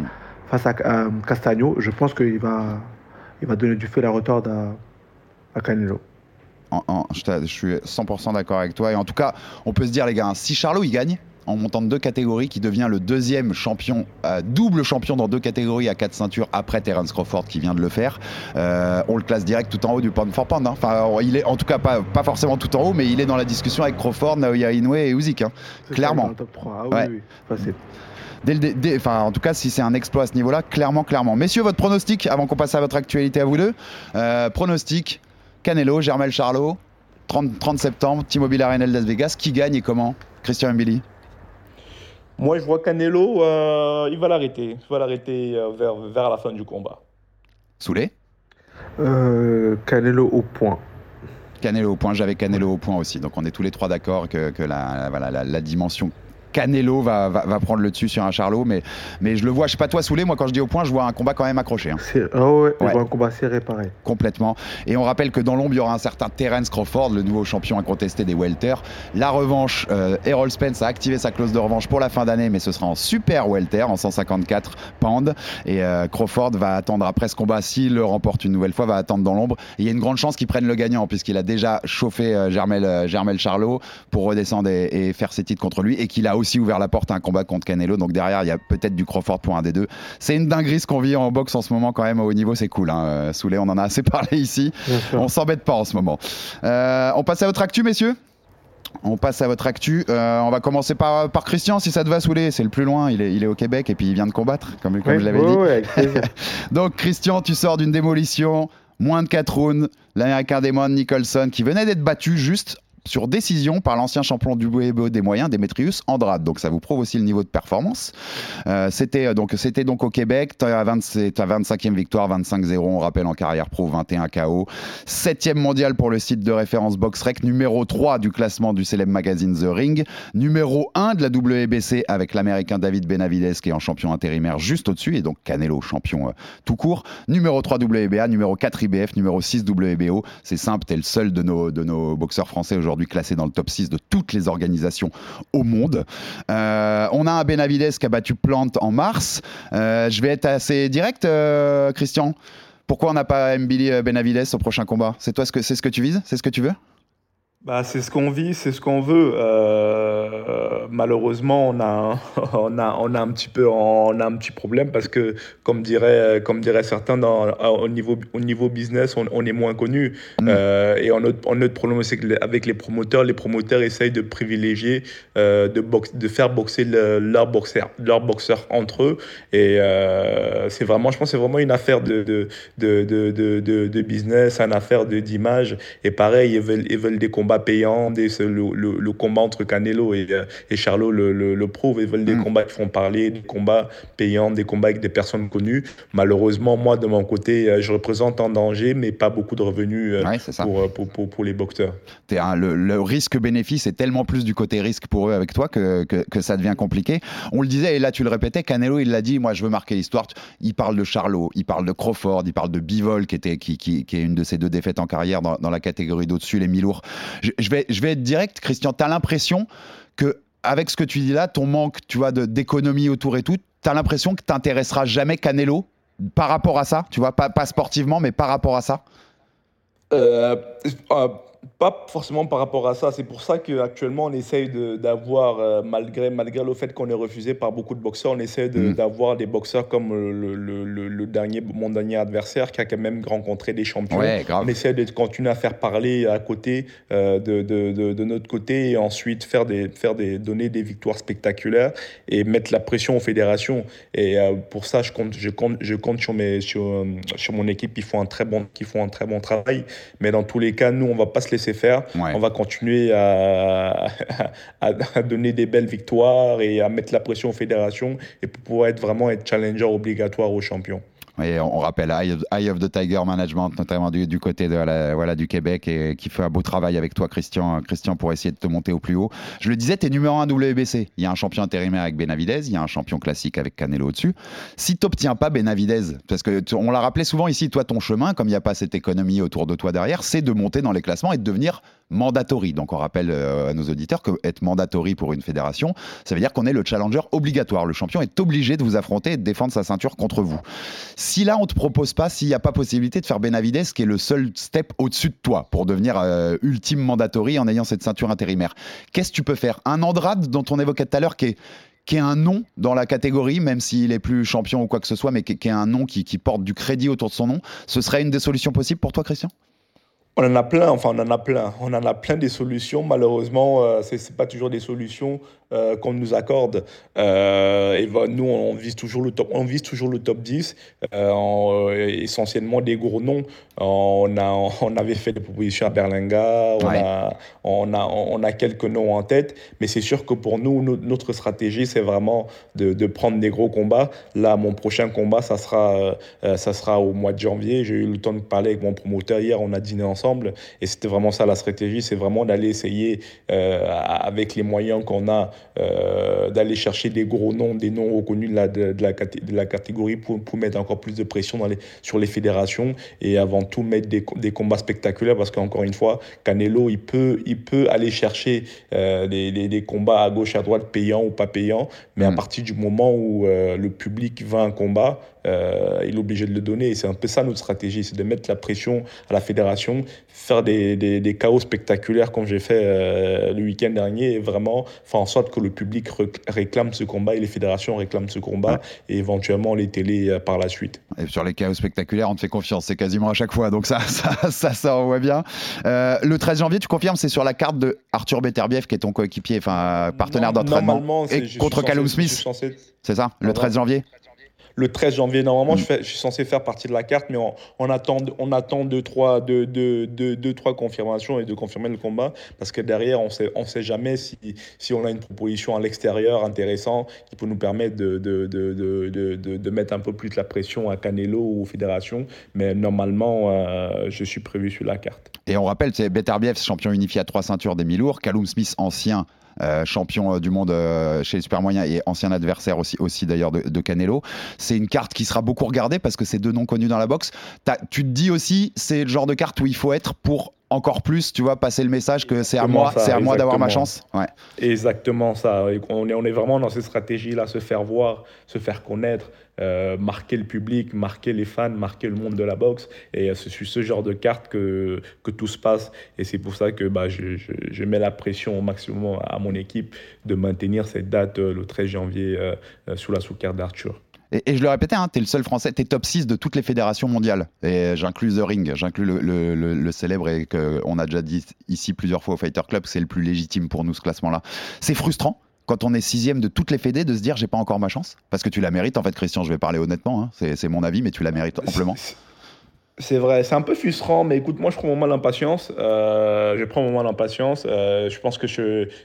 [SPEAKER 7] face à, à Castagno, je pense qu'il va, il va donner du feu à la retorde à, à Canelo.
[SPEAKER 6] En, je, suis 100% d'accord avec toi. Et en tout cas, on peut se dire, les gars, si Charlot il gagne, en montant de deux catégories, qui devient le deuxième champion, euh, double champion dans deux catégories à quatre ceintures après Terence Crawford qui vient de le faire. Euh, on le classe direct tout en haut du pound for pound. Hein. Enfin, il est en tout cas pas, pas forcément tout en haut, mais il est dans la discussion avec Crawford, Naoya Inoue et Usyk. Hein. Clairement.
[SPEAKER 7] Ça, top 3. Ah, oui, ouais. oui. Facile.
[SPEAKER 6] Dès le, dès, enfin, en tout cas, si c'est un exploit à ce niveau-là, clairement, clairement. Messieurs, votre pronostic, avant qu'on passe à votre actualité à vous deux. Euh, pronostic, Canelo, Germel Charlot, 30, 30 septembre, T-Mobile Arena Las Vegas. Qui gagne et comment? Christian Mbili
[SPEAKER 4] Moi, je vois Canelo, euh, il va l'arrêter. Il va l'arrêter euh, vers, vers la fin du combat.
[SPEAKER 6] Soulé
[SPEAKER 7] Euh, Canelo au point.
[SPEAKER 6] Canelo au point, j'avais Canelo au point aussi. Donc on est tous les trois d'accord que, que la, la dimension Canelo va, va, va, prendre le dessus sur un Charlot, mais, mais je le vois, je sais pas toi Soulé, moi quand je dis au point, je vois un combat quand même accroché. Hein.
[SPEAKER 7] Oh ouais, ouais. Je vois un combat serré pareil.
[SPEAKER 6] Complètement. Et on rappelle que dans l'ombre, il y aura un certain Terence Crawford, le nouveau champion incontesté des welter. La revanche, euh, Errol Spence a activé sa clause de revanche pour la fin d'année, mais ce sera en super welter, en 154 pounds. Et euh, Crawford va attendre après ce combat, s'il le remporte une nouvelle fois, va attendre dans l'ombre. Il y a une grande chance qu'il prenne le gagnant, puisqu'il a déjà chauffé euh, Germel, Germel Charlot pour redescendre et, et, faire ses titres contre lui, et qu'il a aussi ouvert la porte à un combat contre Canelo. Donc derrière, il y a peut-être du Crawford pour un des deux. C'est une dinguerie ce qu'on vit en boxe en ce moment quand même au haut niveau, c'est cool. Hein. Soulé, on en a assez [LAUGHS] parlé ici. On s'embête pas en ce moment. Euh, on passe à votre actu, messieurs? On passe à votre actu. Euh, on va commencer par, par Christian, si ça te va, Soulé. C'est le plus loin. Il est, il est au Québec et puis il vient de combattre, comme, comme
[SPEAKER 7] oui,
[SPEAKER 6] je l'avais dit.
[SPEAKER 7] Oui, [LAUGHS]
[SPEAKER 6] Donc, Christian, tu sors d'une démolition. Moins de 4 rounds. L'américain Damon Nicholson, qui venait d'être battu juste sur décision par l'ancien champion du WBO des moyens, Demetrius Andrade. Donc ça vous prouve aussi le niveau de performance. Euh, c'était donc c'était donc au Québec. Tu as 25e victoire, 25-0. On rappelle en carrière pro, 21 KO. 7e mondial pour le site de référence BoxRec, numéro 3 du classement du célèbre magazine The Ring, numéro 1 de la WBC avec l'américain David Benavides qui est en champion intérimaire juste au-dessus et donc Canelo champion euh, tout court. Numéro 3 WBA, numéro 4 IBF, numéro 6 WBO. C'est simple, tu es le seul de nos de nos boxeurs français aujourd'hui classé dans le top 6 de toutes les organisations au monde. Euh, on a un Benavides qui a battu Plante en mars. Euh, je vais être assez direct, euh, Christian. Pourquoi on n'a pas Mbili Benavides au prochain combat? C'est toi ce que c'est ce que tu vises? C'est ce que tu veux?
[SPEAKER 4] Bah, c'est ce qu'on vit, c'est ce qu'on veut. Euh, malheureusement, on a, [LAUGHS] on a, on a un petit peu, on a un petit problème parce que, comme dirait, comme dirait certains, dans, au niveau, au niveau business, on, on est moins connu. Mmh. Euh, et notre, notre problème, c'est qu'avec les promoteurs, les promoteurs essayent de privilégier, euh, de, boxe, de faire boxer le, leurs boxeurs, leurs boxeurs entre eux. Et c'est vraiment, je pense, c'est vraiment une affaire de, de, de, de, de, de business, une affaire d'image. Et pareil, ils veulent, ils veulent des combats payants, des, le, le, le, combat entre Canelo et, et Charlot le, le, le prouve. Ils veulent des mmh. combats qui font parler, des combats payants, des combats avec des personnes connues. Malheureusement, moi, de mon côté, je représente un danger, mais pas beaucoup de revenus
[SPEAKER 6] ouais,
[SPEAKER 4] pour, pour, pour, pour, les boxeurs.
[SPEAKER 6] Un, le, le risque-bénéfice est tellement plus du côté risque pour eux avec toi que, que, que, ça devient compliqué. On le disait, et là tu le répétais, Canelo, il l'a dit, moi je veux marquer l'histoire. Il parle de Charlot, il parle de Crawford, il parle de Bivol, qui, était, qui, qui, qui est une de ses deux défaites en carrière dans, dans la catégorie d'au-dessus, les mi-lourds. Je, vais, être direct, Christian, tu as l'impression que avec ce que tu dis là, ton manque, tu vois, d'économie autour et tout, tu as l'impression que t'intéresseras jamais Canelo par rapport à ça, tu vois, pas, pas sportivement, mais par rapport à ça?
[SPEAKER 4] Euh, euh, pas forcément par rapport à ça. C'est pour ça qu'actuellement, on essaye d'avoir, euh, malgré, malgré le fait qu'on est refusé par beaucoup de boxeurs, on essaie d'avoir mmh. des boxeurs comme le, le, le, le, dernier, mon dernier adversaire qui a quand même rencontré des champions.
[SPEAKER 6] Ouais,
[SPEAKER 4] on essaie de continuer à faire parler à côté, euh, de, de, de, de, notre côté, et ensuite faire des, faire des, donner des victoires spectaculaires et mettre la pression aux fédérations. Et euh, pour ça, je compte, je compte, je compte sur, mes, sur, sur mon équipe qui font, un très bon, qui font un très bon travail. Mais dans tous les cas, nous, on va pas se laisser faire.
[SPEAKER 6] Ouais.
[SPEAKER 4] On va continuer à, [LAUGHS] à, à, donner des belles victoires et à mettre la pression aux fédérations et pour pouvoir être vraiment être challenger obligatoire aux champions.
[SPEAKER 6] On rappelle Eye of, the Tiger Management, notamment du, côté de du Québec, et qui fait un beau travail avec toi, Christian, Christian, pour essayer de te monter au plus haut. Je le disais, tu es numéro 1 WBC. Il y a un champion intérimaire avec Benavidez, il y a un champion classique avec Canelo au-dessus. Si tu n'obtiens pas Benavidez, parce que on l'a rappelé souvent ici, toi, ton chemin, comme il n'y a pas cette économie autour de toi derrière, c'est de monter dans les classements et de devenir mandatory. Donc on rappelle euh, à nos auditeurs que être mandatory pour une fédération, ça veut dire qu'on est le challenger obligatoire. Le champion est obligé de vous affronter et de défendre sa ceinture contre vous. Si là on te propose pas, s'il n'y a pas possibilité de faire Benavides, qui est le seul step au-dessus de toi pour devenir euh, ultime mandatory en ayant cette ceinture intérimaire, qu'est-ce que tu peux faire? Un Andrade dont on évoquait tout à l'heure qui est qui est un nom dans la catégorie, même s'il est plus champion ou quoi que ce soit, mais qui, est un nom qui porte du crédit autour de son nom, ce serait une des solutions possibles pour toi, Christian?
[SPEAKER 4] On en a plein, enfin on en a plein. On en a plein des solutions. Malheureusement, euh, ce c'est pas toujours des solutions euh, qu'on nous accorde. Euh, et ben, nous, on vise toujours le top, on vise toujours le top 10, en, essentiellement des gros noms. On, a, on avait fait des propositions à Berlinga, on, a, on, a, on a quelques noms en tête, mais c'est sûr que pour nous, notre stratégie, c'est vraiment de, de, prendre des gros combats. Là, mon prochain combat, ça sera, ça sera au mois de janvier. J'ai eu le temps de parler avec mon promoteur hier, on a dîné ensemble et c'était vraiment ça la stratégie, c'est vraiment d'aller essayer, euh, avec les moyens qu'on a, euh, d'aller chercher des gros noms, des noms reconnus de la, de, la, de la catégorie pour, pour, mettre encore plus de pression dans les, sur les fédérations et avant tout mettre des, des combats spectaculaires parce qu'encore une fois, Canelo, il peut, il peut aller chercher euh, des, des, combats à gauche, à droite, payants ou pas payants, mais à mm. partir du moment où le public va un combat, euh, il est obligé de le donner. Et c'est un peu ça notre stratégie, c'est de mettre la pression à la fédération, faire des, des, chaos spectaculaires comme j'ai fait euh, le week-end dernier, et vraiment faire en sorte que le public réclame ce combat et les fédérations réclament ce combat, et éventuellement les télés euh, par la suite.
[SPEAKER 6] Et sur les chaos spectaculaires, on te fait confiance, c'est quasiment à chaque fois, donc ça, [LAUGHS] ça, ça, ça on voit bien. le 13 janvier, tu confirmes, c'est sur la carte de Arthur Beterbiev, qui est ton coéquipier, enfin partenaire d'entraînement, et contre Callum Smith. C'est ça, le 13 janvier
[SPEAKER 4] le 13 janvier. Normalement, je, suis censé faire partie de la carte, mais on, attend, on attend deux, trois, deux, deux, deux, trois confirmations et de confirmer le combat. Parce que derrière, on sait, on sait jamais si, si on a une proposition à l'extérieur intéressante qui peut nous permettre de, de, de, de, mettre un peu plus la pression à Canelo ou aux fédérations. Mais normalement, euh, je suis prévu sur la carte.
[SPEAKER 6] Et on rappelle, c'est Beterbiev, champion unifié à trois ceintures des mi-lourds. Callum Smith, ancien euh, champion euh, du monde euh, chez les super moyens et ancien adversaire aussi, aussi d'ailleurs de, Canelo. C'est une carte qui sera beaucoup regardée parce que c'est deux noms connus dans la boxe. Tu te dis aussi, c'est le genre de carte où il faut être pour encore plus, tu vois, passer le message que c'est à moi, c'est à moi d'avoir ma chance. Ouais.
[SPEAKER 4] Exactement ça. On est, on est vraiment dans cette stratégie-là, se faire voir, se faire connaître. Euh, marquer le public, marquer les fans, marquer le monde de la boxe. Et c'est sur ce genre de carte que, que tout se passe. Et c'est pour ça que bah, je, je, mets la pression au maximum à mon équipe de maintenir cette date euh, le 13 janvier euh, sous la sous-carte d'Arthur.
[SPEAKER 6] Et, je le répétais, hein, tu es le seul français, tu es top 6 de toutes les fédérations mondiales. Et j'inclus The Ring, j'inclus le, le, le, célèbre et qu'on a déjà dit ici plusieurs fois au Fighter Club, c'est le plus légitime pour nous ce classement-là. C'est frustrant quand on est sixième de toutes les fédés, de se dire j'ai pas encore ma chance Parce que tu la mérites, en fait, Christian, je vais parler honnêtement, hein. c'est mon avis, mais tu la mérites amplement.
[SPEAKER 4] C'est vrai, c'est un peu frustrant, mais écoute, moi je prends mon mal d'impatience. Euh, je prends mon mal. Euh, je pense que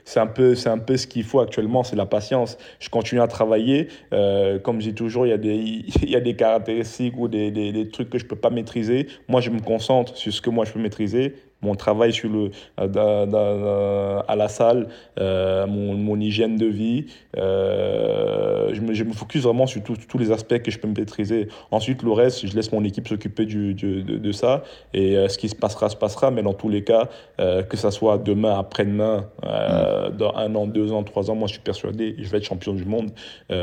[SPEAKER 4] c'est un peu, c'est un peu ce qu'il faut actuellement, c'est la patience. Je continue à travailler. Euh, comme je dis toujours, il y a des, [LAUGHS] il y a des caractéristiques ou des, des, des trucs que je peux pas maîtriser. Moi, je me concentre sur ce que moi je peux maîtriser mon travail sur le, euh, à la salle, euh, mon, mon, hygiène de vie. Euh, je, me, je, me, focus vraiment sur tous les aspects que je peux maîtriser. Ensuite, le reste, je laisse mon équipe s'occuper du, de, de, ça. Et ce qui se passera, se passera. Mais dans tous les cas, que ça soit demain, après-demain, dans un an, deux ans, trois ans, moi, je suis persuadé, je vais être champion du monde.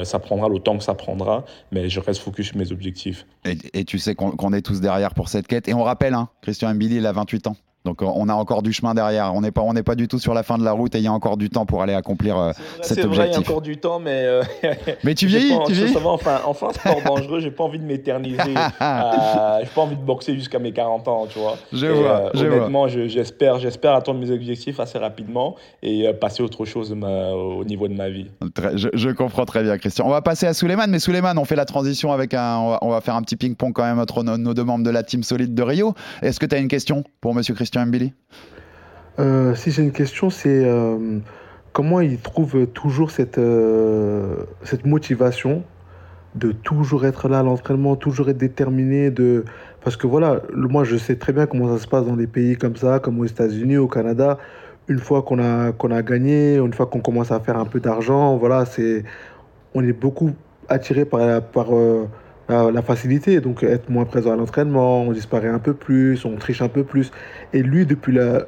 [SPEAKER 4] ça prendra le temps que ça prendra, mais je reste focus sur mes objectifs.
[SPEAKER 6] Et, tu sais qu'on est tous derrière pour cette quête. Et on rappelle, hein, Christian Mbili, il a 28 ans. Donc on a encore du chemin derrière. On n'est pas, on n'est pas du tout sur la fin de la route et il y a encore du temps pour aller accomplir euh, cet objectif. Vrai,
[SPEAKER 4] il y a encore du temps, mais. Euh, [LAUGHS]
[SPEAKER 6] mais tu vieillis, tu vieillis.
[SPEAKER 4] enfin, enfin, sport dangereux. J'ai pas envie de m'éterniser. [LAUGHS] euh, j'ai pas envie de boxer jusqu'à mes 40 ans, tu vois.
[SPEAKER 6] Je vois.
[SPEAKER 4] Euh, honnêtement, j'espère, j'espère atteindre mes objectifs assez rapidement et passer autre chose au niveau de ma vie.
[SPEAKER 6] je, comprends très bien, Christian. On va passer à Suleiman, mais Suleiman, on fait la transition avec un. On va, faire un petit ping-pong quand même entre nos, nos, deux membres de la team solide de Rio. Est-ce que tu as une question pour Monsieur Christian? Mbili?
[SPEAKER 7] Euh, si j'ai une question, c'est euh, comment il trouve toujours cette, euh, cette motivation de toujours être là à l'entraînement, toujours être déterminé, de... parce que voilà, moi je sais très bien comment ça se passe dans des pays comme ça, comme aux États-Unis, au Canada. Une fois qu'on a, qu'on a gagné, une fois qu'on commence à faire un peu d'argent, voilà, c'est, on est beaucoup attiré par, par la, facilité, donc être moins présent à l'entraînement, on disparaît un peu plus, on triche un peu plus. Et lui, depuis la,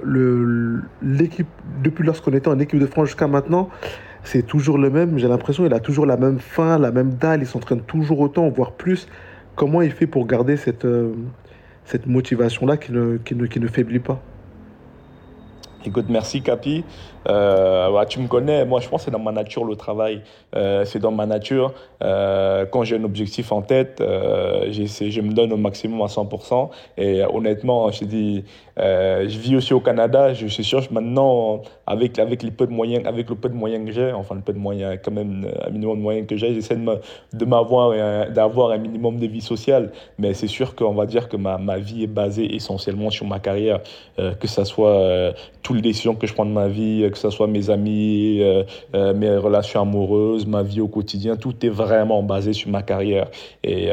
[SPEAKER 7] l'équipe, depuis lorsqu'on était en équipe de France jusqu'à maintenant, c'est toujours le même. J'ai l'impression qu'il a toujours la même faim, la même dalle. Il s'entraîne toujours autant, voire plus. Comment il fait pour garder cette, euh, motivation-là qui ne faiblit pas?
[SPEAKER 4] Écoute, merci Capi. Euh, tu me connais, moi je pense que c'est dans ma nature le travail. Euh, c'est dans ma nature. Euh, quand j'ai un objectif en tête, je me donne au maximum à 100%. Et honnêtement, je dis, je vis aussi au Canada. Je suis sûr que maintenant, avec, les peu de moyens, avec le peu de moyens que j'ai, enfin le peu de moyens, quand même un minimum de moyens que j'ai, j'essaie de m'avoir d'avoir un minimum de vie sociale. Mais c'est sûr qu'on va dire que ma, ma vie est basée essentiellement sur ma carrière, que ce soit toutes les décisions que je prends de ma vie, euh, que ce soit mes amis, euh, euh, mes relations amoureuses, ma vie au quotidien, tout est vraiment basé sur ma carrière. Et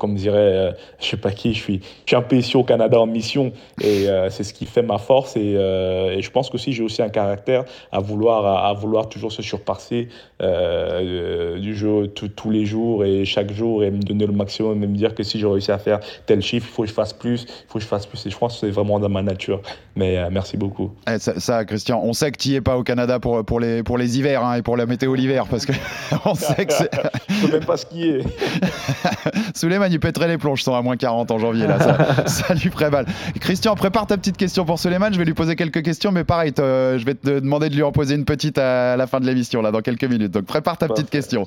[SPEAKER 4] comme dirait, je sais pas qui, je suis, je un peu au Canada en mission et c'est ce qui fait ma force. Et, je pense que si j'ai aussi un caractère à vouloir, à, vouloir toujours se surpasser du jeu tous les jours et chaque jour et me donner le maximum et me dire que si j'ai réussi à faire tel chiffre, il faut que je fasse plus, il faut que je fasse plus. Et je pense que c'est vraiment dans ma nature. Mais merci beaucoup.
[SPEAKER 6] Eh, ça, ça, Christian, on sait que tu n'y es pas au Canada pour, pour, les, pour les hivers hein, et pour la météo l'hiver, parce que [LAUGHS] on sait que c'est.
[SPEAKER 4] Je peux même pas skier. [LAUGHS]
[SPEAKER 6] Souleymane, il pèterait les je sens à moins 40 en janvier, là, ça, [LAUGHS] ça lui mal. Christian, prépare ta petite question pour Souleymane, je vais lui poser quelques questions, mais pareil, je vais te demander de lui en poser une petite à la fin de l'émission, là, dans quelques minutes. Donc prépare ta petite question.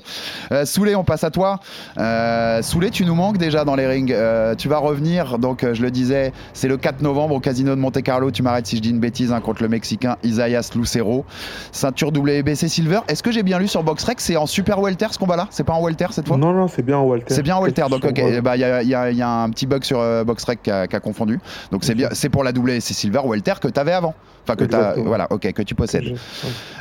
[SPEAKER 6] Euh, Souley, on passe à toi. Euh, Souley, tu nous manques déjà dans les rings. Euh, tu vas revenir, donc euh, je le disais, c'est le 4 novembre au Casino de Monte Carlo. Tu m'arrêtes si je dis une bêtise, hein, contre le Mexicain Isaias Lucero. Ceinture WBC Silver. Est-ce que j'ai bien lu sur BoxRec? C'est en super welter ce combat-là? C'est pas en welter cette fois?
[SPEAKER 7] Non, non, c'est bien en Walter.
[SPEAKER 6] c'est bien en welter, donc ok.
[SPEAKER 7] Sur-
[SPEAKER 6] Bah, Il y, a, il y a- y a un petit bug sur euh, BoxRec qui a, confondu. Donc c'est bien, c'est pour la WC Silver welter que tu avais avant. Enfin que t'as,
[SPEAKER 7] Exactement.
[SPEAKER 6] voilà, ok, que tu possèdes.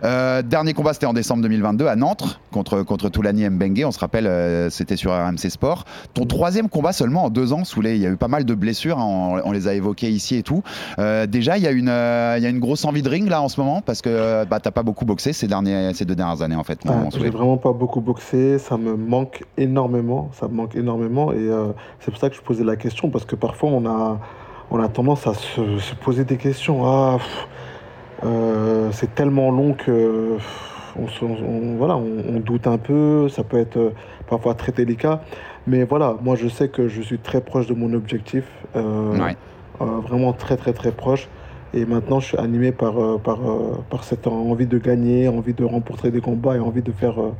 [SPEAKER 6] Euh, dernier combat, c'était en décembre 2022 à Nantes contre contre Toulani Mbengue. On se rappelle, euh, c'était sur RMC Sport. Ton troisième combat seulement en deux ans, Souley. Il y a eu pas mal de blessures, hein, on, on les a évoquées ici et tout. Euh, déjà, il y a une il y a une grosse envie de ring là en ce moment parce que bah, t'as pas beaucoup boxé ces derniers ces deux dernières années en fait.
[SPEAKER 7] Ah, j'ai vraiment pas beaucoup boxé, ça me manque énormément, ça me manque énormément et euh, c'est pour ça que je posais la question parce que parfois on a, on a tendance à se, se poser des questions. Ah, euh, c'est tellement long que on, se- on- voilà, on, on doute un peu, ça peut être euh, parfois très délicat. Mais voilà, moi je sais que je suis très proche de mon objectif, euh,
[SPEAKER 6] Ouais.
[SPEAKER 7] euh, vraiment très très très proche. Et maintenant, je suis animé par, euh, par, euh, par cette envie de gagner, envie de remporter des combats et envie de faire euh,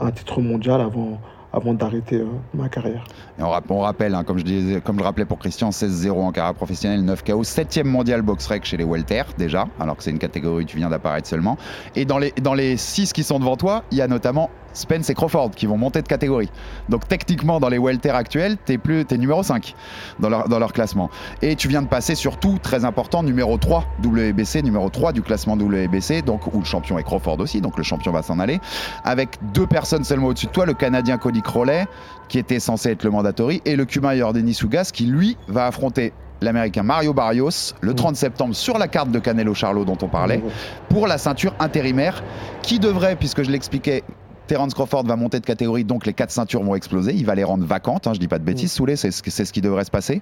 [SPEAKER 7] un, titre mondial avant, avant d'arrêter ma carrière.
[SPEAKER 6] On, rapp- on rappelle, hein, comme, je disais, comme je rappelais pour Christian, 16-0 en carrière professionnelle, 9 KO, 7ème mondial box rec chez les welter déjà, alors que c'est une catégorie où tu viens d'apparaître seulement. Et dans les, dans les 6 qui sont devant toi, il y a notamment Spence et Crawford qui vont monter de catégorie. Donc techniquement, dans les welter actuels, t'es plus es numéro 5 dans leur, dans leur classement. Et tu viens de passer surtout, très important, numéro 3 WBC, numéro 3 du classement WBC, donc où le champion est Crawford aussi, donc le champion va s'en aller, avec deux personnes seulement au-dessus de toi, le Canadien Cody Crowley, qui était censé être le mandatory, et le Cubain Jordanis Sugas, qui lui va affronter l'américain Mario Barrios le 30 septembre sur la carte de Canelo Charlo dont on parlait, pour la ceinture intérimaire, qui devrait, puisque je l'expliquais, Terence Crawford va monter de catégorie, donc les quatre ceintures vont exploser. Il va les rendre vacantes, hein, je dis pas de bêtises, Soulé, c'est ce, qui devrait se passer.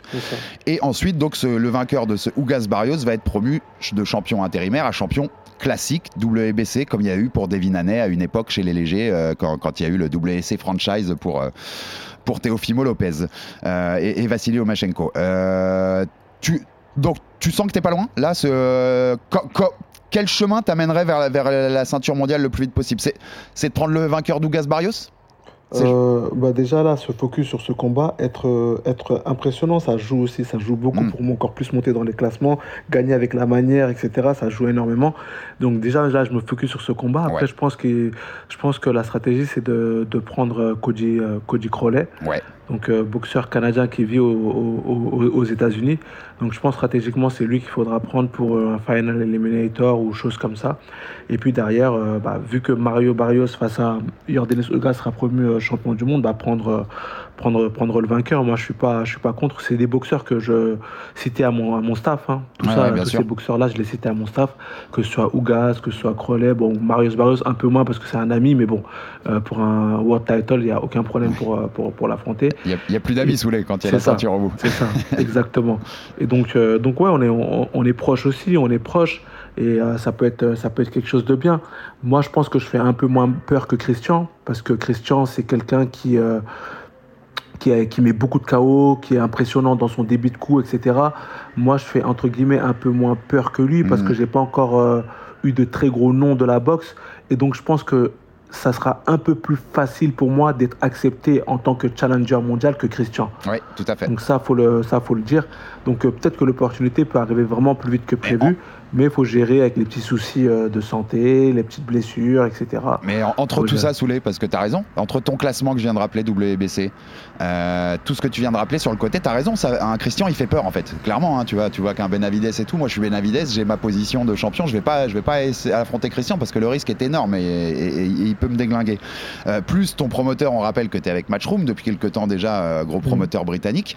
[SPEAKER 6] Et ensuite, donc, ce- le vainqueur de ce Ugas Barrios va être promu de champion intérimaire à champion classique WBC, comme il y a eu pour Devin Haney à une époque chez les légers, euh, quand, quand il y a eu le WC franchise pour, euh, pour Teofimo Lopez euh, et, et Vassili. Euh, tu, donc, tu sens que t'es pas loin Là, ce, co- co- quel chemin t'amènerait vers, la- vers la ceinture mondiale le plus vite possible C'est de prendre le vainqueur d'Ugas Barrios
[SPEAKER 7] Euh, bah déjà là, se focus sur ce combat, être, euh, être impressionnant, ça joue aussi, ça joue beaucoup pour moi encore plus monter dans les classements, gagner avec la manière, etc. Ça joue énormément. Donc déjà là, je me focus sur ce combat. Après, je pense que je pense que la stratégie c'est de, de prendre euh, Cody, Cody Crowley.
[SPEAKER 6] Ouais.
[SPEAKER 7] Donc euh, boxeur canadien qui vit au- au- au- aux États-Unis. Donc je pense stratégiquement c'est lui qu'il faudra prendre pour euh, un final eliminator ou chose comme ça. Et puis derrière, euh, bah, vu que Mario Barrios face à Jordanis Ugas sera promu champion du monde, bah, prendre, prendre, prendre le vainqueur. Moi je suis pas, je suis pas contre. C'est des boxeurs que je citais à mon, à mon staff. hein. Tout ça,
[SPEAKER 6] ouais,
[SPEAKER 7] tous
[SPEAKER 6] sûr.
[SPEAKER 7] ces boxeurs-là, je les citais à mon staff, que ce soit Ugas, que ce soit Crowley, bon Marius Barrios un peu moins parce que c'est un ami, mais bon euh, pour un world title, il n'y a aucun problème pour, pour, pour l'affronter.
[SPEAKER 6] Il n'y a, plus d'amis Soulé quand il y a la
[SPEAKER 7] ça,
[SPEAKER 6] ceinture au bout.
[SPEAKER 7] C'est ça, exactement. Et donc, euh, donc ouais, on est, on, on est proche aussi, on est proche, et euh, ça, peut être, ça peut être quelque chose de bien. Moi, je pense que je fais un peu moins peur que Christian, parce que Christian, c'est quelqu'un qui, euh, qui, qui met beaucoup de chaos, qui est impressionnant dans son débit de coup, etc. Moi, je fais entre guillemets un peu moins peur que lui parce
[SPEAKER 6] Mhm.
[SPEAKER 7] que j'ai pas encore eu de très gros noms de la boxe. Et donc, je pense que ça sera un peu plus facile pour moi d'être accepté en tant que challenger mondial que Christian.
[SPEAKER 6] Oui, tout à fait.
[SPEAKER 7] Donc ça, faut le, ça, faut le dire. Donc euh, peut-être que l'opportunité peut arriver vraiment plus vite que prévu, mais il faut gérer avec les petits soucis euh, de santé, les petites blessures, etc.
[SPEAKER 6] Mais en- entre
[SPEAKER 7] Faut
[SPEAKER 6] tout
[SPEAKER 7] gérer.
[SPEAKER 6] ça, Soulé, parce que tu as raison, entre ton classement que je viens de rappeler, WBC, euh, tout ce que tu viens de rappeler sur le côté, tu as raison, ça, un Christian, il fait peur en fait. Clairement, hein, tu vois, tu vois qu'un Benavides et tout, moi je suis Benavides, j'ai ma position de champion, je vais pas, je vais pas essayer- affronter Christian parce que le risque est énorme et, et- et il peut me déglinguer. Euh, plus ton promoteur, on rappelle que tu es avec Matchroom depuis quelques temps déjà, euh,
[SPEAKER 7] Mm.
[SPEAKER 6] gros promoteur britannique.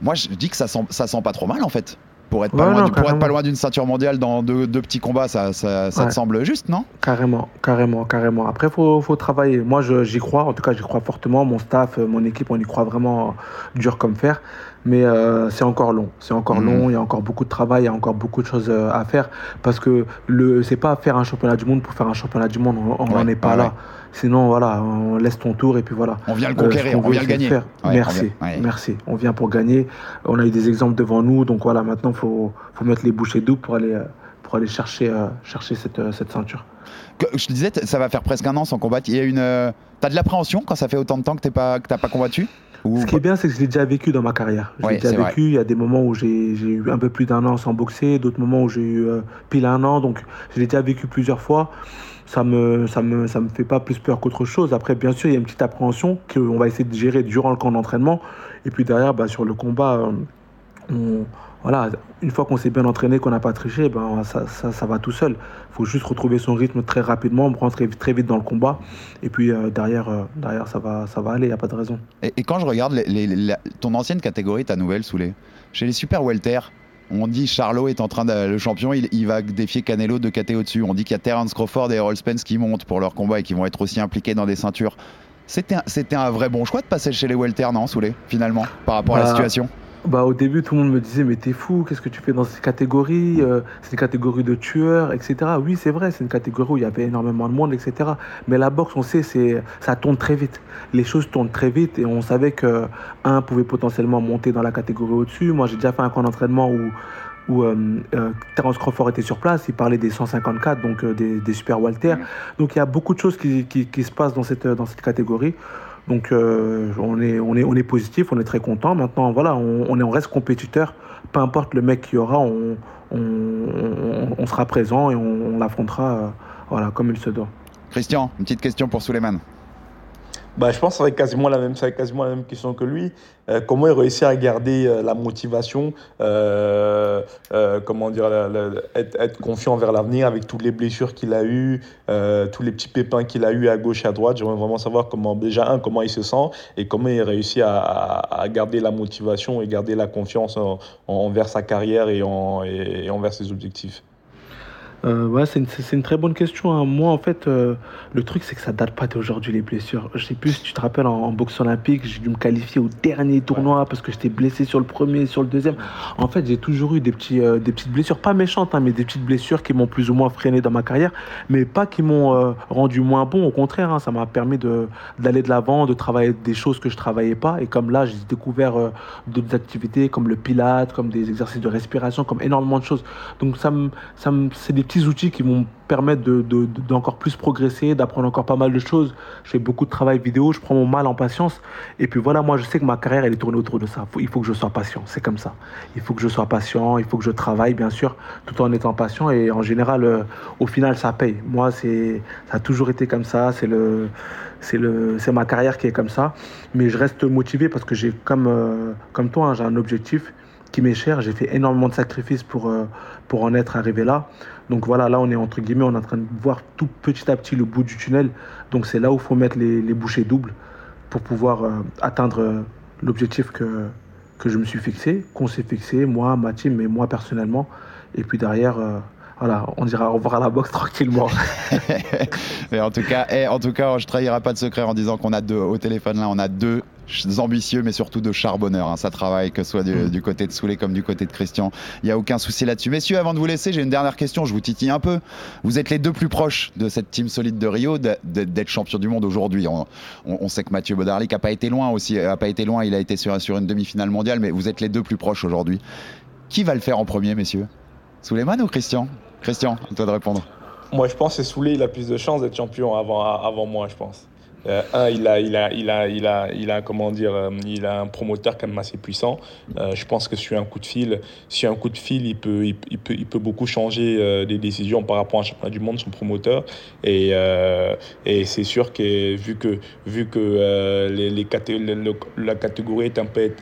[SPEAKER 6] Moi, je dis que ça sent, ça sent pas trop mal en fait. Pour être pas
[SPEAKER 7] Ouais,
[SPEAKER 6] loin
[SPEAKER 7] non,
[SPEAKER 6] du- pour être pas loin d'une ceinture mondiale dans deux, deux petits combats, ça, ça, ça te semble juste, non?
[SPEAKER 7] Carrément, carrément, carrément. Après, faut, faut travailler. Moi, j'y crois. En tout cas, j'y crois fortement. Mon staff, euh, mon équipe, on y croit vraiment dur comme fer. Mais euh, c'est encore long. C'est encore
[SPEAKER 6] Mhm.
[SPEAKER 7] long. Il y a encore beaucoup de travail. Il y a encore beaucoup de choses euh, à faire. Parce que le, c'est pas faire un championnat du monde pour faire un championnat du monde. On n'en
[SPEAKER 6] Ouais,
[SPEAKER 7] est pas là. Sinon, voilà, on laisse ton tour et puis voilà.
[SPEAKER 6] On vient le
[SPEAKER 7] Euh,
[SPEAKER 6] conquérir,
[SPEAKER 7] qu'on
[SPEAKER 6] on vient le gagner.
[SPEAKER 7] faire.
[SPEAKER 6] Ouais,
[SPEAKER 7] merci,
[SPEAKER 6] on vient- ouais.
[SPEAKER 7] merci. On vient pour gagner. On a eu des exemples devant nous. Donc voilà, maintenant, il faut, faut mettre les bouchées doubles pour aller, euh, pour aller chercher, euh, chercher cette, euh, cette ceinture.
[SPEAKER 6] Que- Je te disais, ça va faire presque un an sans combattre. Il y a une. euh, T'as de l'appréhension quand ça fait autant de temps que t'es pas, que t'as pas combattu? Ou
[SPEAKER 7] Ce qui est bien, c'est que je l'ai déjà vécu dans ma carrière. Je
[SPEAKER 6] Ouais,
[SPEAKER 7] l'ai déjà
[SPEAKER 6] vrai.
[SPEAKER 7] vécu. Il y a des moments où j'ai j'ai eu un peu plus d'un an sans boxer, d'autres moments où j'ai eu euh, pile un an. Donc, je l'ai déjà vécu plusieurs fois. Ça me, ça me, ça me fait pas plus peur qu'autre chose. Après, bien sûr, il y a une petite appréhension qu'on va essayer de gérer durant le camp d'entraînement. Et puis derrière, bah, sur le combat, euh, on- voilà, une fois qu'on s'est bien entraîné, qu'on n'a pas triché, ben, ça, ça, va tout seul. Il faut juste retrouver son rythme très rapidement, rentrer très vite dans le combat. Et puis euh, derrière, euh, derrière ça, va, ça va aller, il n'y a pas de raison.
[SPEAKER 6] Et, quand je regarde ton ancienne catégorie, ta nouvelle, Soulé, chez les super welter, on dit Charlot est en train de. Le champion, il, il va défier Canelo de KT au-dessus. On dit qu'il y a Terence Crawford et Errol Spence qui montent pour leur combat et qui vont être aussi impliqués dans des ceintures. C'était un, c'était un vrai bon choix de passer chez les welter, non, Soulé, finalement, par rapport à la
[SPEAKER 7] Bah,
[SPEAKER 6] situation?
[SPEAKER 7] Bah, au début, tout le monde me disait, mais t'es fou, qu'est-ce que tu fais dans cette catégorie Euh, C'est une catégorie de tueurs, etc. Oui, c'est vrai, c'est une catégorie où il y avait énormément de monde, etc. Mais la boxe, on sait, c'est, ça tourne très vite. Les choses tournent très vite et on savait que un pouvait potentiellement monter dans la catégorie au-dessus. Moi, j'ai déjà fait un camp d'entraînement où, où euh, euh, Terence Crawford était sur place, il parlait des 154, donc euh, des, des super Walter. Donc il y a beaucoup de choses qui, qui- qui se passent dans cette, dans cette catégorie. Donc euh, on, est, positif, on est très content. Maintenant, voilà, on, est, on reste compétiteur. Peu importe le mec qu'il y aura, on, sera présent et on, on l'affrontera euh, comme il se doit.
[SPEAKER 6] Christian, une petite question pour Suleiman.
[SPEAKER 4] Bah, je pense que être quasiment la même, quasiment la même question que lui. Euh, comment il réussit à garder euh, la motivation, euh, comment dire, être, confiant envers l'avenir avec toutes les blessures qu'il a eues, tous les petits pépins qu'il a eu à gauche et à droite. J'aimerais vraiment savoir comment, déjà un, comment il se sent et comment il réussit à, garder la motivation et garder la confiance en- en- envers sa carrière et envers ses objectifs.
[SPEAKER 7] Euh, ouais, c'est une, une très bonne question. hein. Moi, en fait, euh, le truc, c'est que ça date pas d'aujourd'hui, les blessures. Je sais plus si tu te rappelles, en, en boxe olympique, j'ai dû me qualifier au dernier tournoi parce que j'étais blessé sur le premier, sur le deuxième. En fait, j'ai toujours eu des, petits, euh, des petites blessures, pas méchantes, hein, mais des petites blessures qui m'ont plus ou moins freiné dans ma carrière, mais pas qui m'ont euh, rendu moins bon. Au contraire, hein, ça m'a permis de- d'aller de l'avant, de travailler des choses que je travaillais pas. Et comme là, j'ai découvert d'autres activités comme le pilate, comme des exercices de respiration, comme énormément de choses. Donc, ça me, ça me, c'est des petits outils qui vont me permettre de, de- de- d'encore plus progresser, d'apprendre encore pas mal de choses. Je fais beaucoup de travail vidéo, je prends mon mal en patience. Et puis voilà, moi, je sais que ma carrière, elle est tournée autour de ça. Faut- il faut que je sois patient, c'est comme ça. Il faut que je sois patient, il faut que je travaille, bien sûr, tout en étant patient. Et en général, euh, au final, ça paye. Moi, c'est, ça a toujours été comme ça. C'est le, c'est ma carrière qui est comme ça. Mais je reste motivé parce que j'ai, comme, euh, comme toi, hein, j'ai un objectif qui m'est cher. J'ai fait énormément de sacrifices pour, euh, pour en être arrivé là. Donc voilà, là on est entre guillemets, on est en train de voir tout petit à petit le bout du tunnel. Donc c'est là où il faut mettre les, les bouchées doubles pour pouvoir euh, atteindre euh, l'objectif que, que je me suis fixé, qu'on s'est fixé, moi, ma team, mais moi personnellement. Et puis derrière, voilà, on dira au revoir à la boxe [LAUGHS] tranquillement. [LAUGHS]
[SPEAKER 6] Mais en tout cas, et en tout cas, je trahirai pas de secret en disant qu'on a deux au téléphone là, on a deux ambitieux mais surtout de charbonneurs. Hein. Ça travaille que ce soit du,
[SPEAKER 7] Mm.
[SPEAKER 6] du côté de Soulé comme du côté de Christian. Il n'y a aucun souci là-dessus. Messieurs, avant de vous laisser, j'ai une dernière question. Je vous titille un peu. Vous êtes les deux plus proches de cette team solide de Rio d'être champion du monde aujourd'hui. On, on- on sait que Mathieu Bodarlik a pas été loin aussi. A pas été loin. Il a été sur, sur une demi-finale mondiale, mais vous êtes les deux plus proches aujourd'hui. Qui va le faire en premier, messieurs? Souleymane ou Christian? Christian, à toi de répondre.
[SPEAKER 4] Moi, je pense que Soulé, il a plus de chances d'être champion avant, avant moi, je pense. Euh, un, il a, il a, il a, il a, il a, comment dire, euh, il a un promoteur quand même assez puissant. Euh, je pense que sur un coup de fil, sur un coup de fil, il peut, il, peut, il peut beaucoup changer des décisions par rapport à un championnat du monde, son promoteur. Et, et c'est sûr que vu que, vu que les, la catégorie est un peu,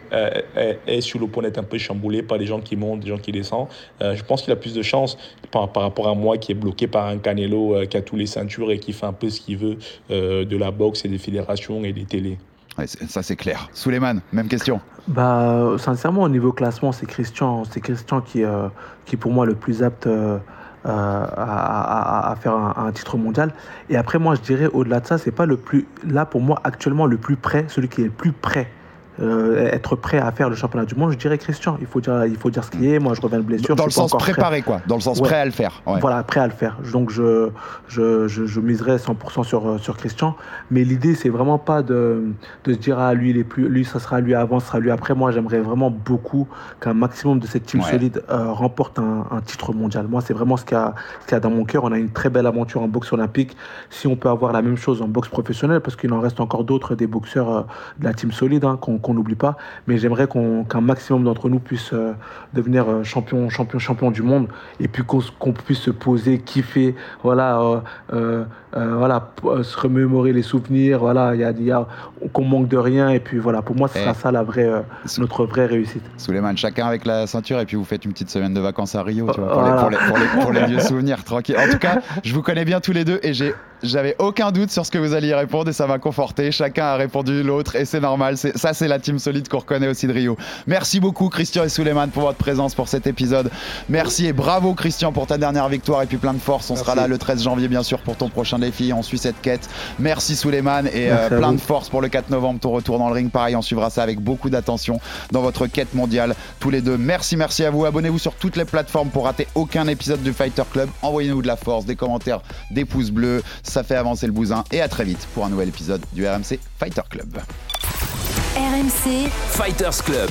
[SPEAKER 4] est, sur le point d'être un peu chamboulée par des gens qui montent, des gens qui descendent, je pense qu'il a plus de chances par, par rapport à moi qui est bloqué par un Canelo qui a tous les ceintures et qui fait un peu ce qu'il veut de la boxe et des fédérations et des télés.
[SPEAKER 6] Ouais, ça c'est clair. Souleymane, même question.
[SPEAKER 7] Bah, euh, sincèrement, au niveau classement, c'est Christian, c'est Christian qui, euh, qui pour moi le plus apte euh, à, à- à faire un, un titre mondial. Et après, moi, je dirais au-delà de ça, c'est pas le plus, là pour moi actuellement le plus prêt, celui qui est le plus prêt. Euh, être prêt à faire le championnat du monde, je dirais Christian. Il faut dire, il faut dire ce qu'il est. Moi, je reviens de blessure.
[SPEAKER 6] Dans le sens
[SPEAKER 7] prêt.
[SPEAKER 6] préparé, quoi. Dans le sens
[SPEAKER 7] Ouais.
[SPEAKER 6] prêt à le faire. Ouais.
[SPEAKER 7] Voilà, prêt à le faire. Donc je, je, je, je miserai 100% sur, euh, sur Christian. Mais l'idée, c'est vraiment pas de, de se dire, ah, lui, il est plus, lui, ça sera lui avant, ça sera lui après. Moi, j'aimerais vraiment beaucoup qu'un maximum de cette team
[SPEAKER 6] Ouais.
[SPEAKER 7] solide euh, remporte un, un titre mondial. Moi, c'est vraiment ce qu'il y, qu'il y a dans mon cœur. On a une très belle aventure en boxe olympique. Si on peut avoir la même chose en boxe professionnelle, parce qu'il en reste encore d'autres, des boxeurs euh, de la team solide, hein, qu'on qu'on n'oublie pas. Mais j'aimerais qu'on- qu'un maximum d'entre nous puisse euh, devenir euh, champion, champion, champion du monde et puis qu'on puisse se poser, kiffer, voilà, euh, voilà, se remémorer les souvenirs, voilà, il y a, y a- qu'on manque de rien et puis voilà, pour moi, ce sera
[SPEAKER 6] Eh.
[SPEAKER 7] ça la vraie, notre vraie réussite.
[SPEAKER 6] Souleymane, chacun avec la ceinture et puis vous faites une petite semaine de vacances à Rio, tu vois, pour,
[SPEAKER 7] Voilà.
[SPEAKER 6] les, pour, les, pour, les, pour les vieux souvenirs, tranquille. En tout cas, je vous connais bien tous les deux et j'ai j'avais aucun doute sur ce que vous alliez répondre et ça m'a conforté. Chacun a répondu l'autre et c'est normal. Ça, c'est la team solide qu'on reconnaît aussi de Rio. Merci beaucoup, Christian et Souleymane, pour votre présence pour cet épisode. Merci et bravo, Christian, pour ta dernière victoire et puis plein de force. On sera là le 13 janvier, bien sûr, pour ton prochain défi. On suit cette quête. Merci, Souleymane, et euh, plein
[SPEAKER 7] vous.
[SPEAKER 6] de force pour le 4 novembre, ton retour dans le ring. Pareil, on suivra ça avec beaucoup d'attention dans votre quête mondiale, tous les deux. Merci, merci à vous. Abonnez-vous sur toutes les plateformes pour rater aucun épisode du Fighter Club. Envoyez-nous de la force, des commentaires, des pouces bleus. Ça fait avancer le bousin. Et à très vite pour un nouvel épisode du RMC Fighter Club.
[SPEAKER 2] RMC Fighters Club.